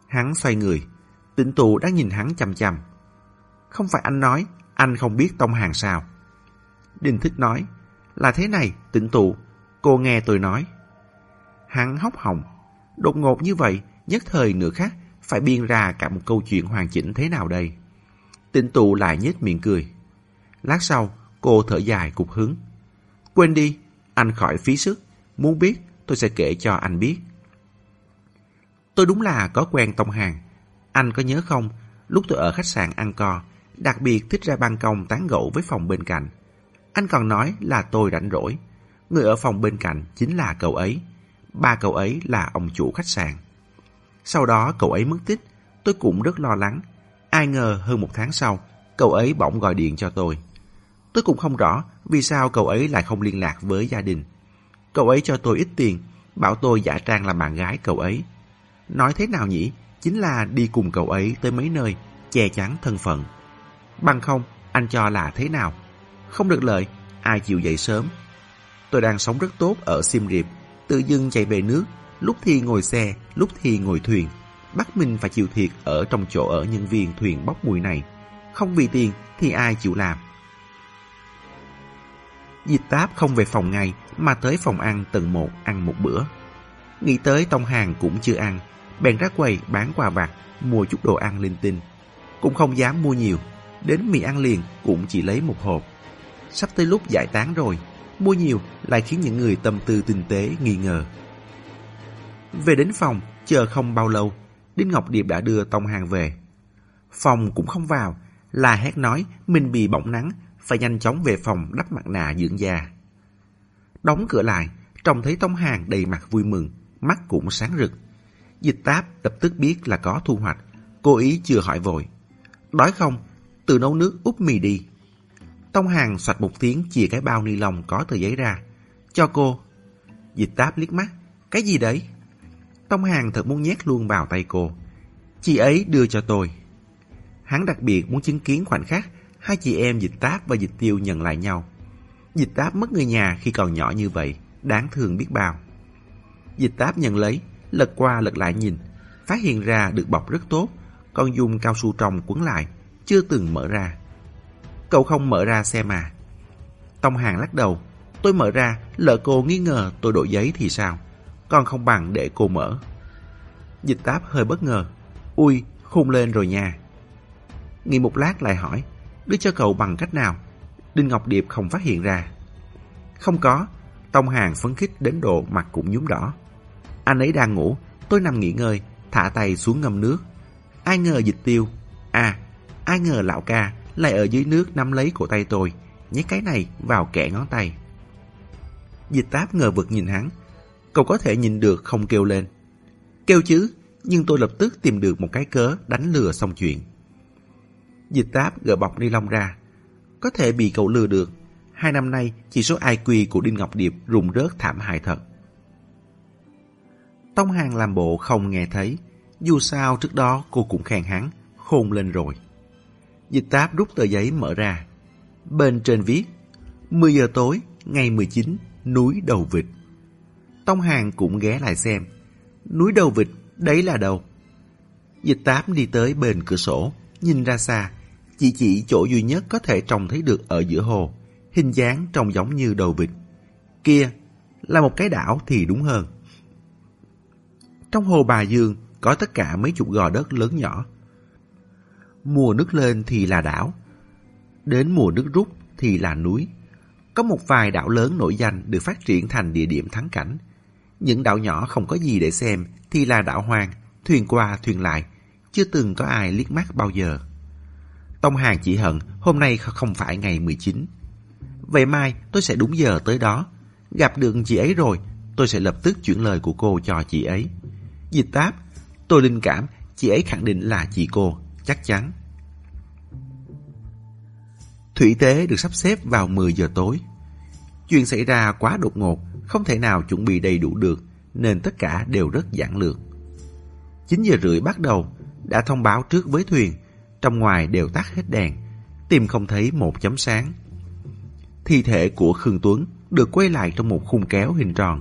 Hắn xoay người, tịnh tù đang nhìn hắn chăm chăm. Không phải anh nói, anh không biết tông hàng sao. Đinh Thích nói, là thế này, tịnh tụ, cô nghe tôi nói. Hắn hốc hồng. Đột ngột như vậy, nhất thời nửa khác, phải biên ra cả một câu chuyện hoàn chỉnh thế nào đây? Tịnh tụ lại nhếch miệng cười. Lát sau, cô thở dài cục hứng. Quên đi, anh khỏi phí sức. Muốn biết, tôi sẽ kể cho anh biết. Tôi đúng là có quen Tông Hàng. Anh có nhớ không, lúc tôi ở khách sạn ăn co, đặc biệt thích ra ban công tán gẫu với phòng bên cạnh. Anh còn nói là tôi rảnh rỗi. Người ở phòng bên cạnh chính là cậu ấy. Ba cậu ấy là ông chủ khách sạn. Sau đó cậu ấy mất tích, tôi cũng rất lo lắng. Ai ngờ hơn một tháng sau, cậu ấy bỗng gọi điện cho tôi. Tôi cũng không rõ vì sao cậu ấy lại không liên lạc với gia đình. Cậu ấy cho tôi ít tiền, bảo tôi giả trang làm bạn gái cậu ấy. Nói thế nào nhỉ? Chính là đi cùng cậu ấy tới mấy nơi, che chắn thân phận. Bằng không, anh cho là thế nào? Không được lợi, ai chịu dậy sớm. Tôi đang sống rất tốt ở Siem Reap, tự dưng chạy về nước, lúc thì ngồi xe, lúc thì ngồi thuyền. Bắt mình phải chịu thiệt ở trong chỗ ở nhân viên thuyền bốc mùi này. Không vì tiền thì ai chịu làm. Dịch táp không về phòng ngay mà tới phòng ăn tầng một ăn một bữa. Nghĩ tới Tông Hàng cũng chưa ăn, bèn ra quầy bán quà vặt, mua chút đồ ăn linh tinh. Cũng không dám mua nhiều, đến mì ăn liền cũng chỉ lấy một hộp. Sắp tới lúc giải tán rồi, mua nhiều lại khiến những người tâm tư tinh tế nghi ngờ. Về đến phòng, chờ không bao lâu, Đinh Ngọc Điệp đã đưa Tông Hàng về. Phòng cũng không vào, là hét nói mình bị bỏng nắng, phải nhanh chóng về phòng đắp mặt nạ dưỡng da. Đóng cửa lại, trông thấy Tông Hàng đầy mặt vui mừng, mắt cũng sáng rực. Dịch táp lập tức biết là có thu hoạch, cố ý chưa hỏi vội. Đói không? từ nấu nước úp mì đi. Tông Hàng xoạch một tiếng chìa cái bao ni lông có tờ giấy ra. Cho cô. Dịch táp liếc mắt. Cái gì đấy? Tông Hàng thật muốn nhét luôn vào tay cô. Chị ấy đưa cho tôi. Hắn đặc biệt muốn chứng kiến khoảnh khắc hai chị em dịch táp và dịch tiêu nhận lại nhau. Dịch táp mất người nhà khi còn nhỏ như vậy, đáng thương biết bao. Dịch táp nhận lấy, lật qua lật lại nhìn, phát hiện ra được bọc rất tốt, còn dùng cao su trong quấn lại, chưa từng mở ra. Cậu không mở ra xem mà. Tông Hàng lắc đầu, tôi mở ra, lỡ cô nghi ngờ tôi đổi giấy thì sao? Còn không bằng để cô mở. Dịch táp hơi bất ngờ, ui, khung lên rồi nha. Nghĩ một lát lại hỏi, đưa cho cậu bằng cách nào? Đinh Ngọc Điệp không phát hiện ra. Không có, Tông Hàng phấn khích đến độ mặt cũng nhúm đỏ. Anh ấy đang ngủ, tôi nằm nghỉ ngơi, thả tay xuống ngâm nước. Ai ngờ dịch tiêu. À, ai ngờ lão ca lại ở dưới nước nắm lấy cổ tay tôi, nhét cái này vào kẻ ngón tay. Dịch táp ngờ vực nhìn hắn. Cậu có thể nhìn được không kêu lên. Kêu chứ, nhưng tôi lập tức tìm được một cái cớ đánh lừa xong chuyện. Dịch táp gỡ bọc ni lông ra. Có thể bị cậu lừa được. Hai năm nay, chỉ số IQ của Đinh Ngọc Điệp rụng rớt thảm hại thật. Tông Hàng làm bộ không nghe thấy. Dù sao trước đó cô cũng khen hắn, khôn lên rồi. Dịch táp rút tờ giấy mở ra. Bên trên viết 10 giờ tối, ngày 19, núi Đầu Vịt. Tông Hàng cũng ghé lại xem. Núi Đầu Vịt, đấy là đâu? Dịch táp đi tới bên cửa sổ, nhìn ra xa, chỉ chỉ chỗ duy nhất có thể trông thấy được ở giữa hồ, hình dáng trông giống như đầu vịt. Kia, là một cái đảo thì đúng hơn. Trong hồ Bà Dương có tất cả mấy chục gò đất lớn nhỏ. Mùa nước lên thì là đảo, đến mùa nước rút thì là núi. Có một vài đảo lớn nổi danh được phát triển thành địa điểm thắng cảnh. Những đảo nhỏ không có gì để xem thì là đảo hoang, thuyền qua thuyền lại, chưa từng có ai liếc mắt bao giờ. Tông Hàng chỉ hận hôm nay không phải ngày 19. Vậy mai tôi sẽ đúng giờ tới đó. Gặp được chị ấy rồi, tôi sẽ lập tức chuyển lời của cô cho chị ấy. Dịch táp, tôi linh cảm chị ấy khẳng định là chị cô, chắc chắn. Thủy tế được sắp xếp vào 10 giờ tối. Chuyện xảy ra quá đột ngột, không thể nào chuẩn bị đầy đủ được, nên tất cả đều rất giản lược. 9 giờ rưỡi bắt đầu, đã thông báo trước với thuyền, trong ngoài đều tắt hết đèn, tìm không thấy một chấm sáng. Thi thể của Khương Tuấn được quay lại trong một khung kéo hình tròn.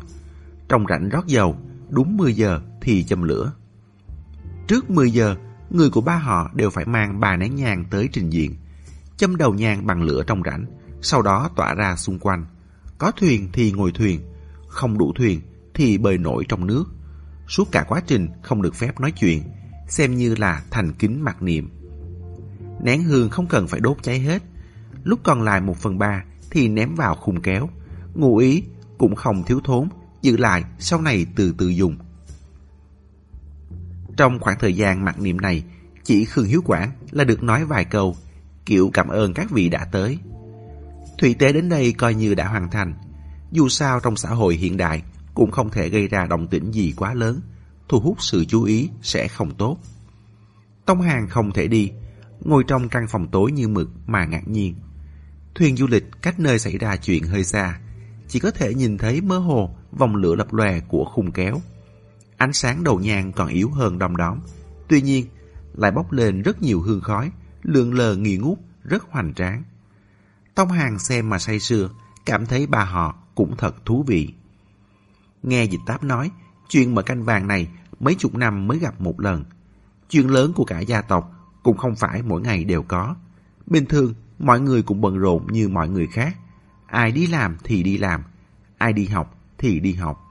Trong rãnh rót dầu, đúng 10 giờ thì châm lửa. Trước 10 giờ, người của ba họ đều phải mang bà nén nhang tới trình diện. Châm đầu nhang bằng lửa trong rãnh, sau đó tỏa ra xung quanh. Có thuyền thì ngồi thuyền, không đủ thuyền thì bơi nổi trong nước. Suốt cả quá trình không được phép nói chuyện, xem như là thành kính mặc niệm. Nén hương không cần phải đốt cháy hết. Lúc còn lại một phần ba thì ném vào khung kéo. Ngụ ý cũng không thiếu thốn, giữ lại sau này từ từ dùng. Trong khoảng thời gian mặc niệm này, chỉ Khương Hiếu Quảng là được nói vài câu, kiểu cảm ơn các vị đã tới. Thủy tế đến đây coi như đã hoàn thành. Dù sao trong xã hội hiện đại cũng không thể gây ra động tĩnh gì quá lớn, thu hút sự chú ý sẽ không tốt. Tông Hàng không thể đi, ngồi trong căn phòng tối như mực mà ngạc nhiên. Thuyền du lịch cách nơi xảy ra chuyện hơi xa, chỉ có thể nhìn thấy mơ hồ vòng lửa lập lòe của khung kéo. Ánh sáng đầu nhang còn yếu hơn đom đóm, tuy nhiên lại bốc lên rất nhiều hương khói, lượn lờ nghi ngút, rất hoành tráng. Tông Hàng xem mà say sưa, cảm thấy bà họ cũng thật thú vị. Nghe dịch táp nói, chuyện mở canh vàng này mấy chục năm mới gặp một lần. Chuyện lớn của cả gia tộc cũng không phải mỗi ngày đều có. Bình thường, mọi người cũng bận rộn như mọi người khác. Ai đi làm thì đi làm, ai đi học thì đi học.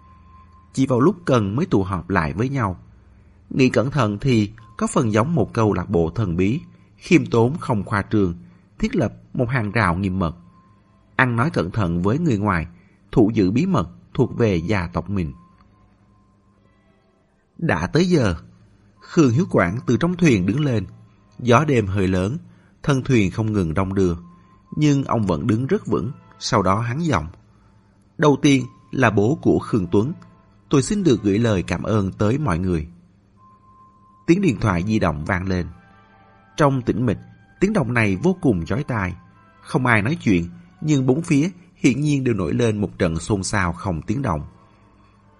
Chỉ vào lúc cần mới tụ họp lại với nhau. Nghĩ cẩn thận thì có phần giống một câu lạc bộ thần bí, khiêm tốn không khoa trương, thiết lập một hàng rào nghiêm mật. Ăn nói cẩn thận với người ngoài, thụ giữ bí mật thuộc về gia tộc mình. Đã tới giờ, Khương Hiếu Quảng từ trong thuyền đứng lên. Gió đêm hơi lớn, thân thuyền không ngừng đông đưa. Nhưng ông vẫn đứng rất vững, sau đó hắn giọng. Đầu tiên là bố của Khương Tuấn. Tôi xin được gửi lời cảm ơn tới mọi người. Tiếng điện thoại di động vang lên. Trong tĩnh mịch, tiếng động này vô cùng chói tai. Không ai nói chuyện, nhưng bốn phía hiển nhiên đều nổi lên một trận xôn xao không tiếng động.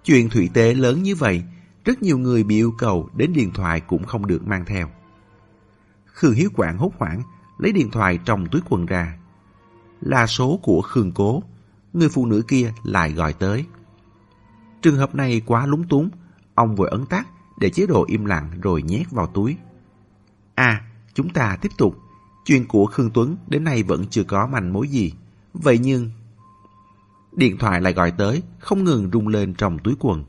Chuyện thủy tế lớn như vậy, rất nhiều người bị yêu cầu đến điện thoại cũng không được mang theo. Khương Hiếu Quảng hốt hoảng, lấy điện thoại trong túi quần ra. Là số của Khương Cố, người phụ nữ kia lại gọi tới. Trường hợp này quá lúng túng, ông vội ấn tắt để chế độ im lặng rồi nhét vào túi. À, chúng ta tiếp tục. Chuyện của Khương Tuấn đến nay vẫn chưa có manh mối gì. Vậy nhưng... Điện thoại lại gọi tới, không ngừng rung lên trong túi quần.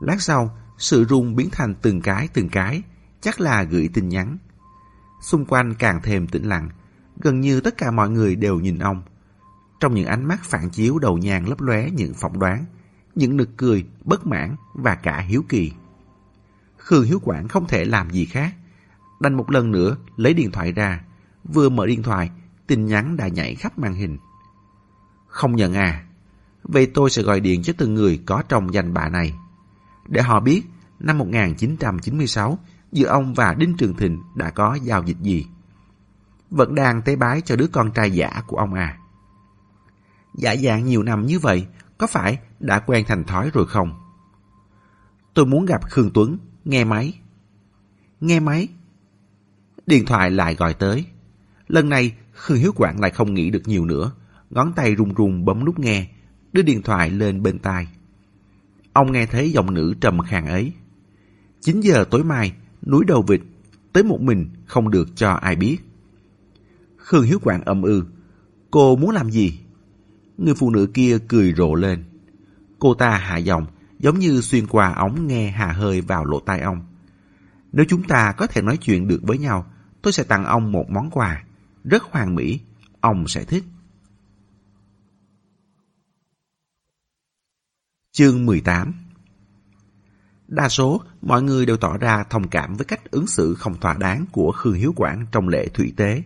Lát sau, sự rung biến thành từng cái từng cái, chắc là gửi tin nhắn. Xung quanh càng thêm tĩnh lặng, gần như tất cả mọi người đều nhìn ông. Trong những ánh mắt phản chiếu đầu nhàn lấp lóe những phỏng đoán, những nực cười, bất mãn và cả hiếu kỳ. Khương Hiếu Quảng không thể làm gì khác. Đành một lần nữa lấy điện thoại ra. Vừa mở điện thoại, tin nhắn đã nhảy khắp màn hình. Không nhận à? Vậy tôi sẽ gọi điện cho từng người có trong danh bạ này. Để họ biết năm 1996 giữa ông và Đinh Trường Thịnh đã có giao dịch gì. Vẫn đang tế bái cho đứa con trai giả của ông à. Giả dạng nhiều năm như vậy, có phải đã quen thành thói rồi không? Tôi muốn gặp Khương Tuấn, nghe máy. Nghe máy. Điện thoại lại gọi tới. Lần này, Khương Hiếu Quảng lại không nghĩ được nhiều nữa. Ngón tay run run bấm nút nghe, đưa điện thoại lên bên tai. Ông nghe thấy giọng nữ trầm khàn ấy. 9 giờ tối mai, núi đầu vịt, tới một mình không được cho ai biết. Khương Hiếu Quảng âm ư. Ừ. Cô muốn làm gì? Người phụ nữ kia cười rộ lên. Cô ta hạ giọng, giống như xuyên qua ống nghe hà hơi vào lỗ tai ông. Nếu chúng ta có thể nói chuyện được với nhau, tôi sẽ tặng ông một món quà. Rất hoàn mỹ, ông sẽ thích. Chương 18 Đa số, mọi người đều tỏ ra thông cảm với cách ứng xử không thỏa đáng của Khương Hiếu Quảng trong lễ thủy tế.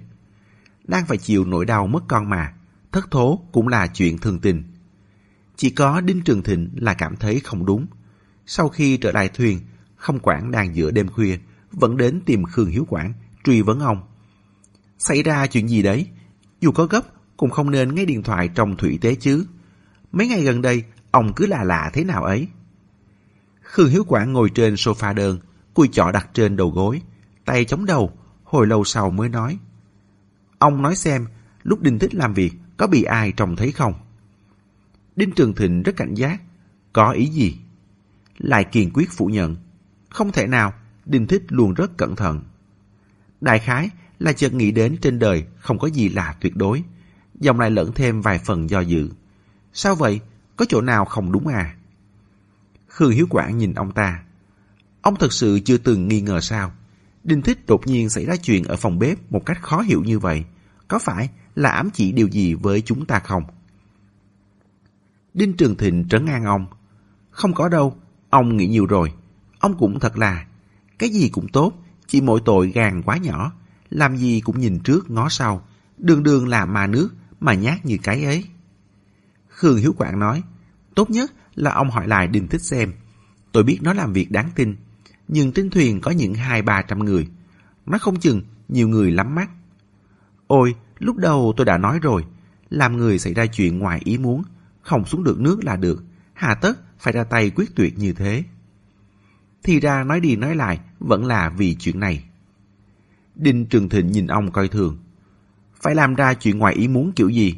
Đang phải chịu nỗi đau mất con mà, thất thố cũng là chuyện thường tình. Chỉ có Đinh Trường Thịnh là cảm thấy không đúng. Sau khi trở lại thuyền, không quản đang giữa đêm khuya, vẫn đến tìm Khương Hiếu Quảng, truy vấn ông. Xảy ra chuyện gì đấy? Dù có gấp, cũng không nên nghe điện thoại trong thủy tế chứ. Mấy ngày gần đây, ông cứ lạ lạ thế nào ấy. Khương Hiếu Quảng ngồi trên sofa đơn, cùi chỏ đặt trên đầu gối, tay chống đầu, hồi lâu sau mới nói. Ông nói xem, lúc Đinh Thích làm việc, có bị ai trông thấy không? Đinh Trường Thịnh rất cảnh giác. Có ý gì? Lại kiên quyết phủ nhận. Không thể nào, Đinh Thích luôn rất cẩn thận. Đại khái là chợt nghĩ đến trên đời không có gì là tuyệt đối. Dòng lại lẫn thêm vài phần do dự. Sao vậy? Có chỗ nào không đúng à? Khương Hiếu Quảng nhìn ông ta. Ông thật sự chưa từng nghi ngờ sao. Đinh Thích đột nhiên xảy ra chuyện ở phòng bếp một cách khó hiểu như vậy. Có phải là ám chỉ điều gì với chúng ta không? Đinh Trường Thịnh trấn an ông. Không có đâu, ông nghĩ nhiều rồi. Ông cũng thật là, cái gì cũng tốt, chỉ mỗi tội gan quá nhỏ. Làm gì cũng nhìn trước ngó sau, đường đường là mà nước mà nhát như cái ấy. Khương Hiếu Quảng nói, tốt nhất là ông hỏi lại Đinh Thích xem. Tôi biết nó làm việc đáng tin, nhưng trên thuyền có những hai ba trăm người. Nó không chừng nhiều người lắm mắt. Ôi, lúc đầu tôi đã nói rồi, làm người xảy ra chuyện ngoài ý muốn, không xuống được nước là được, hà tất phải ra tay quyết tuyệt như thế. Thì ra nói đi nói lại vẫn là vì chuyện này. Đinh Trường Thịnh nhìn ông coi thường. Phải làm ra chuyện ngoài ý muốn kiểu gì?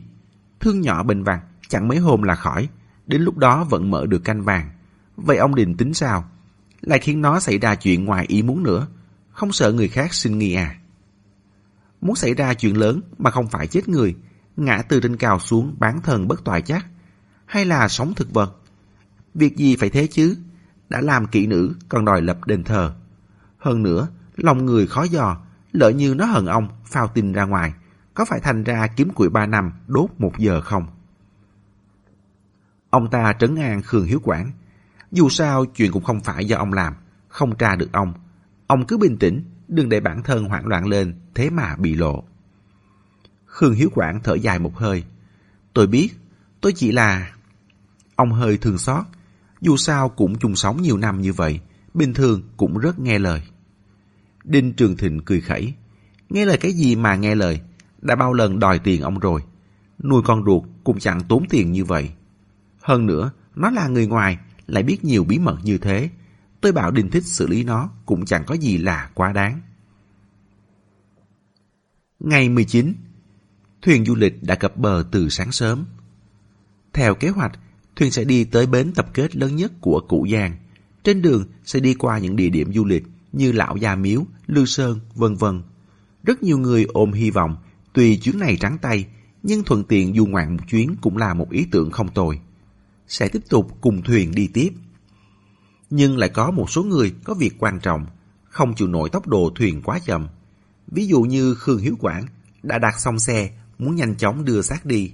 Thương nhỏ bình vàng, chẳng mấy hôm là khỏi, đến lúc đó vẫn mở được canh vàng. Vậy ông định tính sao? Lại khiến nó xảy ra chuyện ngoài ý muốn nữa, không sợ người khác xin nghi à? Muốn xảy ra chuyện lớn mà không phải chết người, ngã từ trên cao xuống bán thân bất toại chắc, hay là sống thực vật? Việc gì phải thế chứ? Đã làm kỹ nữ còn đòi lập đền thờ. Hơn nữa, lòng người khó dò, lỡ như nó hận ông, phao tin ra ngoài, có phải thành ra kiếm củi ba năm đốt một giờ không? Ông ta trấn an Khương Hiếu Quảng. Dù sao chuyện cũng không phải do ông làm, không tra được ông. Ông cứ bình tĩnh, đừng để bản thân hoảng loạn lên, thế mà bị lộ. Khương Hiếu Quảng thở dài một hơi. Tôi biết, tôi chỉ là... Ông hơi thương xót, dù sao cũng chung sống nhiều năm như vậy, bình thường cũng rất nghe lời. Đinh Trường Thịnh cười khẩy. Nghe lời cái gì mà nghe lời, đã bao lần đòi tiền ông rồi. Nuôi con ruột cũng chẳng tốn tiền như vậy. Hơn nữa, nó là người ngoài, lại biết nhiều bí mật như thế. Tôi bảo Đinh Thích xử lý nó cũng chẳng có gì là quá đáng. Ngày 19, thuyền du lịch đã cập bờ từ sáng sớm. Theo kế hoạch, thuyền sẽ đi tới bến tập kết lớn nhất của Cụ Giang. Trên đường sẽ đi qua những địa điểm du lịch như Lão Gia Miếu, Lư Sơn, vân vân. Rất nhiều người ôm hy vọng, tuy chuyến này trắng tay, nhưng thuận tiện du ngoạn một chuyến cũng là một ý tưởng không tồi. Sẽ tiếp tục cùng thuyền đi tiếp. Nhưng lại có một số người có việc quan trọng, không chịu nổi tốc độ thuyền quá chậm. Ví dụ như Khương Hiếu Quảng đã đặt xong xe, muốn nhanh chóng đưa xác đi,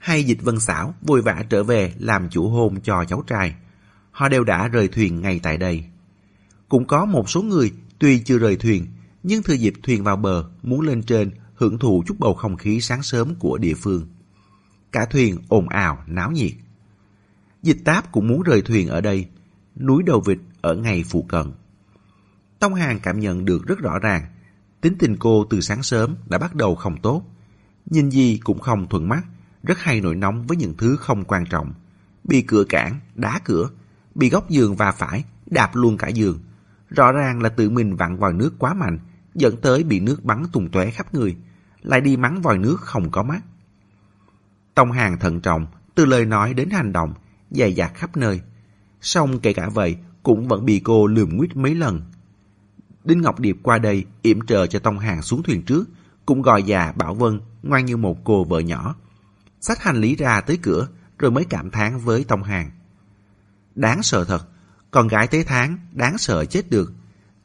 hay Dịch Vân Xảo vui vã trở về làm chủ hôn cho cháu trai. Họ đều đã rời thuyền ngay tại đây. Cũng có một số người tuy chưa rời thuyền, nhưng thừa dịp thuyền vào bờ muốn lên trên hưởng thụ chút bầu không khí sáng sớm của địa phương. Cả thuyền ồn ào, náo nhiệt. Dịch táp cũng muốn rời thuyền ở đây, núi đầu vịt ở ngay phụ cận. Tông Hàng cảm nhận được rất rõ ràng, tính tình cô từ sáng sớm đã bắt đầu không tốt. Nhìn gì cũng không thuận mắt, rất hay nổi nóng với những thứ không quan trọng. Bị cửa cản, đá cửa, bị góc giường và phải, đạp luôn cả giường. Rõ ràng là tự mình vặn vòi nước quá mạnh, dẫn tới bị nước bắn tung tóe khắp người, lại đi mắng vòi nước không có mắt. Tông Hàng thận trọng, từ lời nói đến hành động, dày dạt khắp nơi. Xong kể cả vậy, cũng vẫn bị cô lườm nguyết mấy lần. Đinh Ngọc Điệp qua đây yểm trợ cho Tông Hàng xuống thuyền trước, cũng gọi già Bảo Vân ngoan như một cô vợ nhỏ. Xách hành lý ra tới cửa, rồi mới cảm thán với Tông Hàng. Đáng sợ thật, con gái tế tháng, đáng sợ chết được.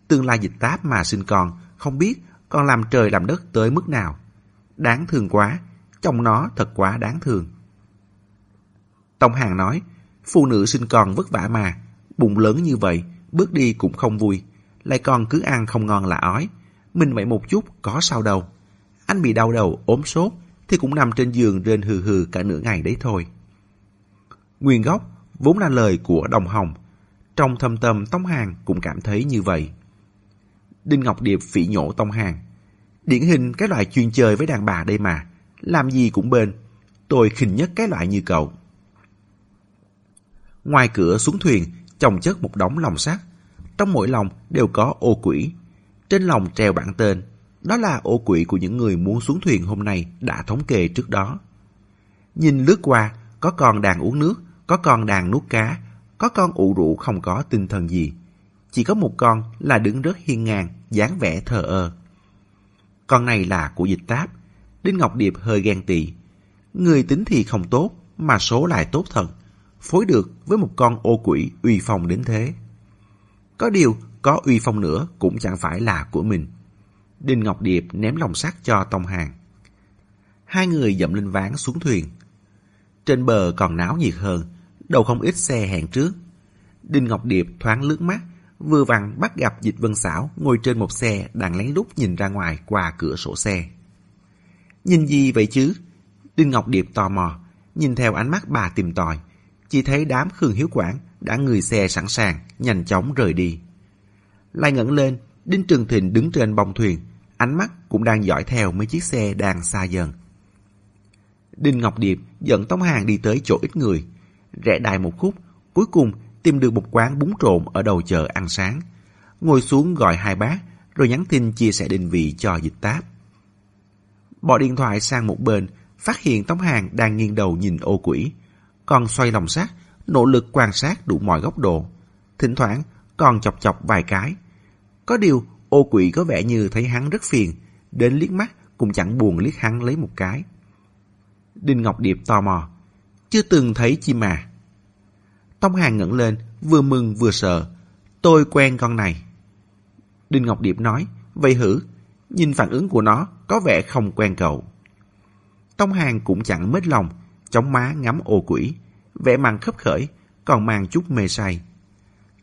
Tương lai dịch táp mà sinh con, không biết con làm trời làm đất tới mức nào. Đáng thương quá, chồng nó thật quá đáng thương. Tông Hàng nói, phụ nữ sinh con vất vả mà, bụng lớn như vậy, bước đi cũng không vui, lại còn cứ ăn không ngon là ói. Mình vậy một chút, có sao đâu. Anh bị đau đầu, ốm sốt, thì cũng nằm trên giường rên hừ hừ cả nửa ngày đấy thôi. Nguyên gốc vốn là lời của Đồng Hồng. Trong thâm tâm Tông Hàng cũng cảm thấy như vậy. Đinh Ngọc Điệp phỉ nhổ Tông Hàng. Điển hình cái loại chuyên chơi với đàn bà đây mà. Làm gì cũng bên. Tôi khinh nhất cái loại như cậu. Ngoài cửa xuống thuyền, chồng chất một đống lồng sắt. Trong mỗi lồng đều có ô quỷ. Trên lồng treo bản tên. Đó là ô quỷ của những người muốn xuống thuyền hôm nay đã thống kê trước đó. Nhìn lướt qua, có con đang uống nước, có con đang nuốt cá, có con ụ rũ không có tinh thần gì. Chỉ có một con là đứng rất hiên ngang, dáng vẻ thờ ơ. Con này là của dịch táp. Đinh Ngọc Điệp hơi ghen tị. Người tính thì không tốt, mà số lại tốt thật. phối được với một con ô quỷ uy phong đến thế. Có điều, có uy phong nữa cũng chẳng phải là của mình. Đinh Ngọc Điệp ném lồng sắt cho Tông Hàng. Hai người dậm lên ván xuống thuyền. Trên bờ còn náo nhiệt hơn, đầu không ít xe hẹn trước. Đinh Ngọc Điệp thoáng lướt mắt, vừa vặn bắt gặp Dịch Vân Xảo ngồi trên một xe đang lén lút nhìn ra ngoài qua cửa sổ xe. Nhìn gì vậy chứ? Đinh Ngọc Điệp tò mò, nhìn theo ánh mắt bà tìm tòi. Chỉ thấy đám Khương Hiếu Quảng đã người xe sẵn sàng, nhanh chóng rời đi. Lại ngẩng lên, Đinh Trường Thịnh đứng trên bông thuyền, ánh mắt cũng đang dõi theo mấy chiếc xe đang xa dần. Đinh Ngọc Điệp dẫn Tống Hàng đi tới chỗ ít người, rẽ đài một khúc, cuối cùng tìm được một quán bún trộn ở đầu chợ ăn sáng. Ngồi xuống gọi hai bát, rồi nhắn tin chia sẻ định vị cho dịch táp. Bỏ điện thoại sang một bên, phát hiện Tống Hàng đang nghiêng đầu nhìn ô quỷ, còn xoay lòng sát, nỗ lực quan sát đủ mọi góc độ. Thỉnh thoảng còn chọc chọc vài cái. Có điều, ô quỷ có vẻ như thấy hắn rất phiền, đến liếc mắt cũng chẳng buồn liếc hắn lấy một cái. Đinh Ngọc Điệp tò mò. Chưa từng thấy chim mà. Tông Hàng ngẩng lên, vừa mừng vừa sợ. Tôi quen con này. Đinh Ngọc Điệp nói, vậy hử, nhìn phản ứng của nó có vẻ không quen cậu. Tông Hàng cũng chẳng mết lòng, chóng má ngắm ô quỷ, vẻ mặt khấp khởi, còn mang chút mê say.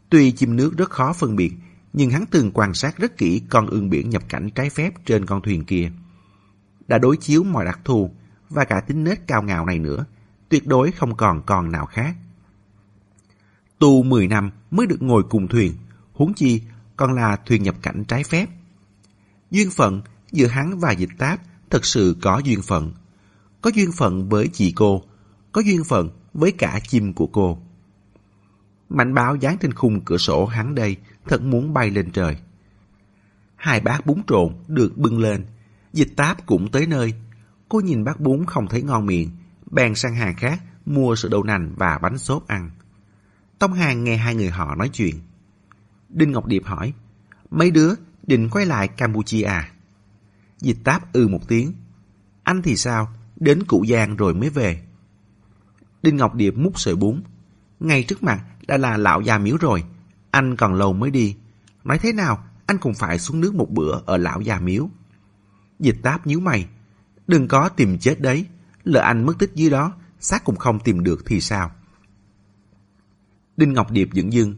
Tuy chim nước rất khó phân biệt, nhưng hắn từng quan sát rất kỹ con ương biển nhập cảnh trái phép trên con thuyền kia. Đã đối chiếu mọi đặc thù và cả tính nết cao ngạo này nữa, tuyệt đối không còn con nào khác. Tu 10 năm mới được ngồi cùng thuyền, huống chi còn là thuyền nhập cảnh trái phép. Duyên phận giữa hắn và dịch táp thật sự có duyên phận. Có duyên phận với chị cô, có duyên phận với cả chim của cô. mạnh báo dán trên khung cửa sổ hắn đây thật muốn bay lên trời. Hai bát bún trộn được bưng lên, dịch táp cũng tới nơi. Cô nhìn bát bún không thấy ngon miệng, bèn sang hàng khác mua sữa đậu nành và bánh xốp ăn. Tông Hàng nghe hai người họ nói chuyện. Đinh Ngọc Điệp hỏi, mấy đứa định quay lại Campuchia à? Dịch táp ư một tiếng. Anh thì sao? Đến Cụ Giang rồi mới về. Đinh Ngọc Điệp múc sợi bún. Ngay trước mặt đã là lão già miếu rồi. Anh còn lâu mới đi. Nói thế nào, anh cũng phải xuống nước một bữa ở lão già miếu. Dịch táp nhíu mày. Đừng có tìm chết đấy. Lỡ anh mất tích dưới đó, xác cũng không tìm được thì sao? Đinh Ngọc Điệp dựng dưng.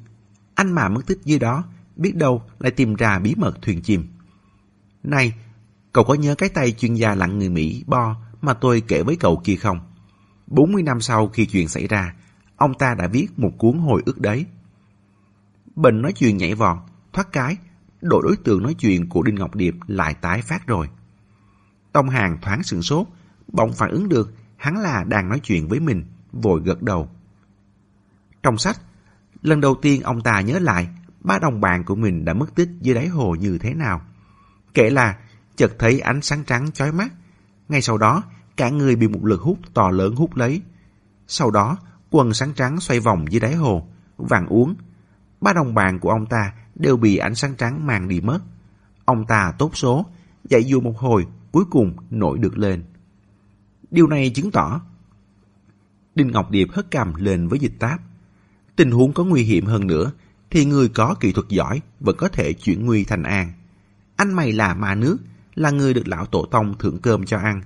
Anh mà mất tích dưới đó, biết đâu lại tìm ra bí mật thuyền chìm. Này, cậu có nhớ cái tay chuyên gia lặn người Mỹ Bo mà tôi kể với cậu kia không? 40 năm sau khi chuyện xảy ra, ông ta đã viết một cuốn hồi ức đấy. Bình nói chuyện nhảy vọt, thoát cái, đội đối tượng nói chuyện của Đinh Ngọc Điệp lại tái phát rồi. Tông Hàng thoáng sửng sốt, bỗng phản ứng được hắn là đang nói chuyện với mình, vội gật đầu. Trong sách, lần đầu tiên ông ta nhớ lại ba đồng bạn của mình đã mất tích dưới đáy hồ như thế nào. Kể là chợt thấy ánh sáng trắng chói mắt. Ngay sau đó, cả người bị một lực hút to lớn hút lấy. Sau đó, quần sáng trắng xoay vòng dưới đáy hồ, vàng uống. Ba đồng bạn của ông ta đều bị ánh sáng trắng mang đi mất. Ông ta tốt số, dạy dù một hồi, cuối cùng nổi được lên. Điều này chứng tỏ Đinh Ngọc Điệp hất cằm lên với dịch táp. Tình huống có nguy hiểm hơn nữa, thì người có kỹ thuật giỏi vẫn có thể chuyển nguy thành an. Anh mày là ma nước, là người được lão tổ tông thưởng cơm cho ăn.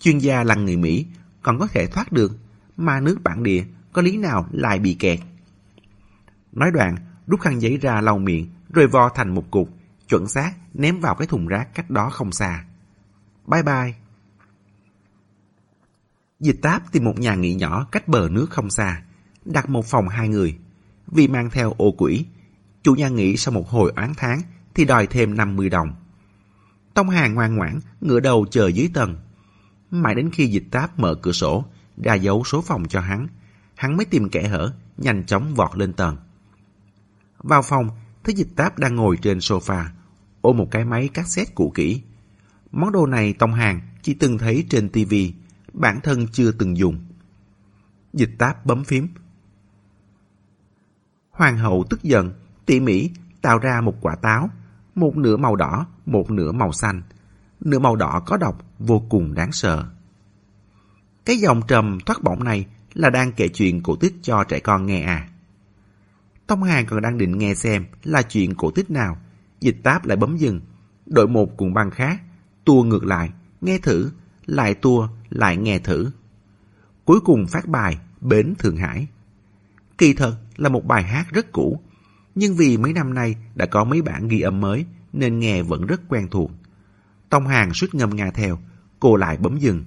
Chuyên gia là người Mỹ, còn có thể thoát được. Ma nước bản địa, có lý nào lại bị kẹt? Nói đoạn, rút khăn giấy ra lau miệng, rồi vo thành một cục, chuẩn xác ném vào cái thùng rác cách đó không xa. Bye bye. Dịch táp tìm một nhà nghỉ nhỏ cách bờ nước không xa, đặt một phòng hai người. Vì mang theo ô quỷ, chủ nhà nghỉ sau một hồi oán tháng thì đòi thêm 50 đồng. Tông Hàng ngoan ngoãn, ngửa đầu chờ dưới tầng. Mãi đến khi dịch táp mở cửa sổ, ra dấu số phòng cho hắn, hắn mới tìm kẻ hở, nhanh chóng vọt lên tầng. Vào phòng, thấy dịch táp đang ngồi trên sofa, ôm một cái máy cassette cũ kỹ. Món đồ này Tông Hàng chỉ từng thấy trên tivi, bản thân chưa từng dùng. Dịch táp bấm phím. Hoàng hậu tức giận, tỉ mỉ tạo ra một quả táo, một nửa màu đỏ, một nửa màu xanh. Nửa màu đỏ có độc, vô cùng đáng sợ. Cái dòng trầm thoát bổng này là đang kể chuyện cổ tích cho trẻ con nghe à? Tông Hàng còn đang định nghe xem là chuyện cổ tích nào. Dịch táp lại bấm dừng. Đội một cùng băng khác. Tua ngược lại. Nghe thử. Lại tua. Lại nghe thử. Cuối cùng phát bài, Bến Thượng Hải. Kỳ thật là một bài hát rất cũ. Nhưng vì mấy năm nay đã có mấy bản ghi âm mới nên nghe vẫn rất quen thuộc. Tông Hàng suýt ngâm nga theo. Cô lại bấm dừng.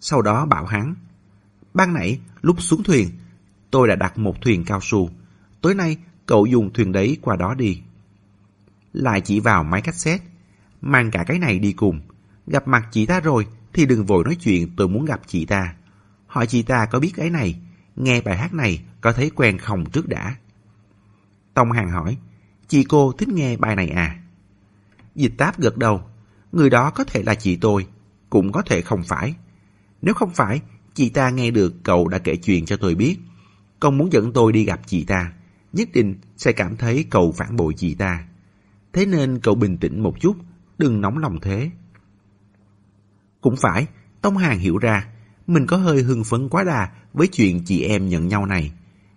Sau đó bảo hắn. Ban nãy lúc xuống thuyền tôi đã đặt một thuyền cao su. Tối nay, cậu dùng thuyền đấy qua đó đi. Lại chỉ vào máy cassette. Mang cả cái này đi cùng. Gặp mặt chị ta rồi, thì đừng vội nói chuyện tôi muốn gặp chị ta. Hỏi chị ta có biết cái này, nghe bài hát này có thấy quen không trước đã. Tông Hàng hỏi, chị cô thích nghe bài này à? Dịch táp gật đầu, người đó có thể là chị tôi, cũng có thể không phải. Nếu không phải, chị ta nghe được cậu đã kể chuyện cho tôi biết, con muốn dẫn tôi đi gặp chị ta, nhất định sẽ cảm thấy cậu phản bội chị ta. Thế nên cậu bình tĩnh một chút, đừng nóng lòng thế. Cũng phải, Tông Hàng hiểu ra, mình có hơi hưng phấn quá đà với chuyện chị em nhận nhau này.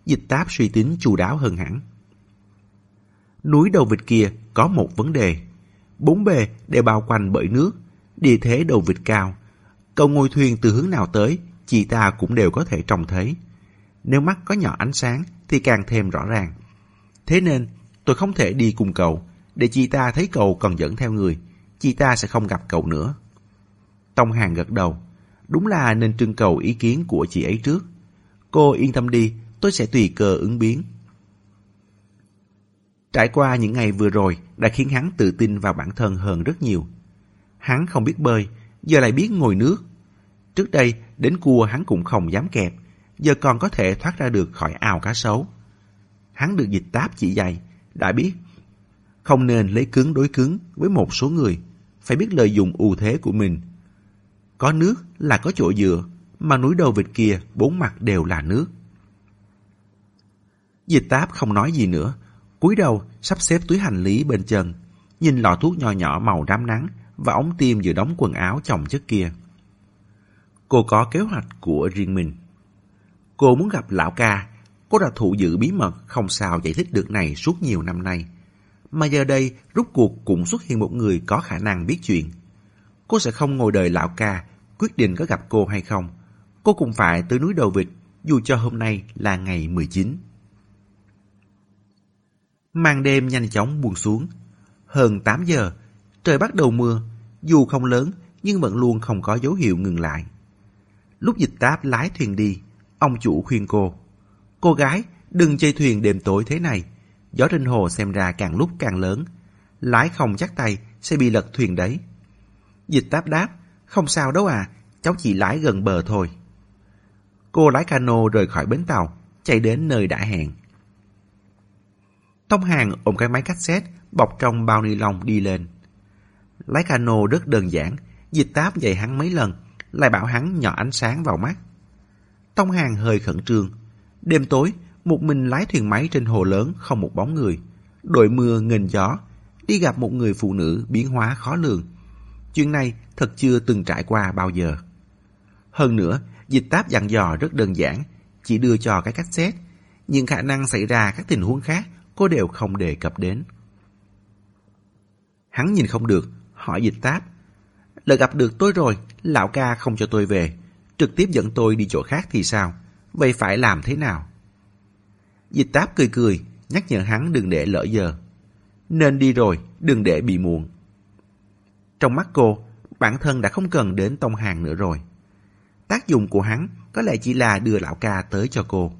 Dịch táp suy tính chu đáo hơn hẳn. Núi đầu vịt kia có một vấn đề. Bốn bề đều bao quanh bởi nước, địa thế đầu vịt cao. Cậu ngồi thuyền từ hướng nào tới, chị ta cũng đều có thể trông thấy. Nếu mắt có nhỏ ánh sáng thì càng thêm rõ ràng. Thế nên tôi không thể đi cùng cậu, để chị ta thấy cậu còn dẫn theo người. Chị ta sẽ không gặp cậu nữa. Tông Hàng gật đầu. Đúng là nên trưng cầu ý kiến của chị ấy trước. Cô yên tâm đi, tôi sẽ tùy cơ ứng biến. Trải qua những ngày vừa rồi đã khiến hắn tự tin vào bản thân hơn rất nhiều. Hắn không biết bơi, giờ lại biết ngồi nước. Trước đây, đến cua hắn cũng không dám kẹp, giờ còn có thể thoát ra được khỏi ao cá sấu. Hắn được dịch táp chỉ dạy, đã biết không nên lấy cứng đối cứng với một số người, phải biết lợi dụng ưu thế của mình. Có nước là có chỗ dựa, mà núi đầu vịt kia bốn mặt đều là nước. Dịch táp không nói gì nữa, cúi đầu sắp xếp túi hành lý bên chân, nhìn lọ thuốc nhỏ nhỏ màu đám nắng và ống tiêm giữa đóng quần áo chồng chất kia. Cô có kế hoạch của riêng mình. Cô muốn gặp lão ca. Cô đã thụ giữ bí mật không sao giải thích được này suốt nhiều năm nay. Mà giờ đây, rút cuộc cũng xuất hiện một người có khả năng biết chuyện. Cô sẽ không ngồi đợi lão ca quyết định có gặp cô hay không. Cô cũng phải tới núi đầu vịt, dù cho hôm nay là ngày 19. Màn đêm nhanh chóng buông xuống. Hơn 8 giờ, trời bắt đầu mưa. Dù không lớn, nhưng vẫn luôn không có dấu hiệu ngừng lại. Lúc dịch táp lái thuyền đi, Ông chủ khuyên cô. Cô gái, đừng chơi thuyền đêm tối thế này. Gió trên hồ xem ra càng lúc càng lớn. Lái không chắc tay sẽ bị lật thuyền đấy. Dịch táp đáp, không sao đâu à, cháu chỉ lái gần bờ thôi. Cô lái cano rời khỏi bến tàu, chạy đến nơi đã hẹn. Tông hàng ôm cái máy cassette bọc trong bao ni lông đi lên. Lái cano rất đơn giản, dịch táp dạy hắn mấy lần, lại bảo hắn nhỏ ánh sáng vào mắt. Tông Hàng hơi khẩn trương. Đêm tối, một mình lái thuyền máy trên hồ lớn không một bóng người. Đội mưa nghênh gió, đi gặp một người phụ nữ biến hóa khó lường. Chuyện này thật chưa từng trải qua bao giờ. Hơn nữa, dịch táp dặn dò rất đơn giản, chỉ đưa cho cái cassette. Nhưng khả năng xảy ra các tình huống khác cô đều không đề cập đến. Hắn nhìn không được, hỏi dịch táp. "Lần gặp được tôi rồi, lão ca không cho tôi về trực tiếp dẫn tôi đi chỗ khác thì sao? Vậy phải làm thế nào? Dịch táp cười cười, nhắc nhở hắn đừng để lỡ giờ. Nên đi rồi, đừng để bị muộn. Trong mắt cô, bản thân đã không cần đến tông hàng nữa rồi. Tác dụng của hắn có lẽ chỉ là đưa lão ca tới cho cô.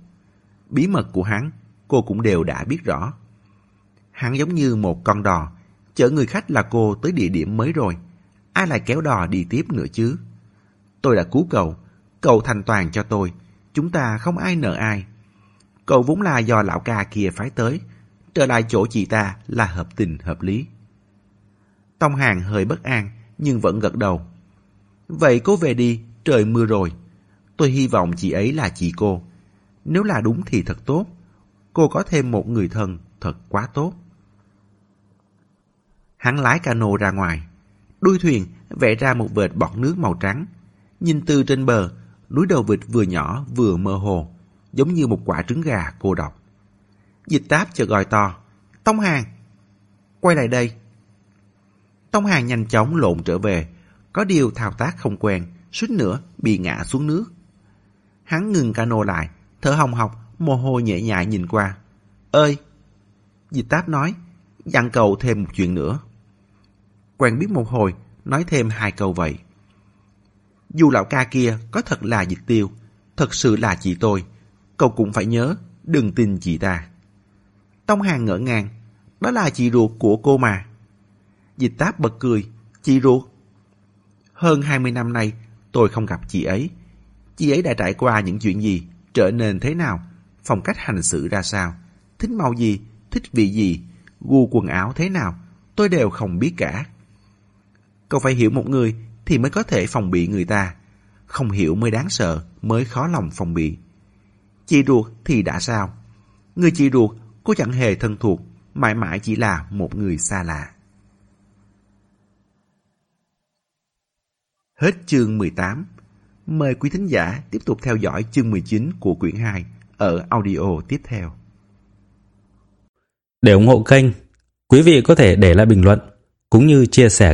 Bí mật của hắn, cô cũng đều đã biết rõ. Hắn giống như một con đò, chở người khách là cô tới địa điểm mới rồi. Ai lại kéo đò đi tiếp nữa chứ? Tôi đã cứu cậu, Cậu thành toàn cho tôi, chúng ta không ai nợ ai. Cậu vốn là do lão ca kia phái tới, trở lại chỗ chị ta là hợp tình hợp lý. Tông Hàng hơi bất an, nhưng vẫn gật đầu. Vậy cô về đi, trời mưa rồi. Tôi hy vọng chị ấy là chị cô. Nếu là đúng thì thật tốt. Cô có thêm một người thân, thật quá tốt. Hắn lái cano ra ngoài. Đuôi thuyền vẽ ra một vệt bọt nước màu trắng. Nhìn từ trên bờ, núi đầu vịt vừa nhỏ vừa mơ hồ, giống như một quả trứng gà cô độc. Dịch táp chợt gọi to, Tông Hàng! Quay lại đây! Tông Hàng nhanh chóng lộn trở về, có điều thao tác không quen, suýt nữa bị ngã xuống nước. Hắn ngừng cano lại, thở hồng hộc, mồ hôi nhẹ nhại nhìn qua. Ơi! Dịch táp nói, dặn cậu thêm một chuyện nữa. Quen biết một hồi, nói thêm hai câu vậy. Dù lão ca kia có thật là dịch tiêu, thật sự là chị tôi, cậu cũng phải nhớ, đừng tin chị ta. Tông Hàng ngỡ ngàng, đó là chị ruột của cô mà. Dịch táp bật cười, chị ruột. Hơn 20 năm nay, tôi không gặp chị ấy. Chị ấy đã trải qua những chuyện gì, trở nên thế nào, phong cách hành xử ra sao, thích màu gì, thích vị gì, gu quần áo thế nào, tôi đều không biết cả. Cậu phải hiểu một người thì mới có thể phòng bị người ta. Không hiểu mới đáng sợ, mới khó lòng phòng bị. Chị ruột thì đã sao? Người chị ruột, cô chẳng hề thân thuộc, mãi mãi chỉ là một người xa lạ. Hết chương 18. Mời quý thính giả tiếp tục theo dõi chương 19 của quyển 2 ở audio tiếp theo. Để ủng hộ kênh, quý vị có thể để lại bình luận cũng như chia sẻ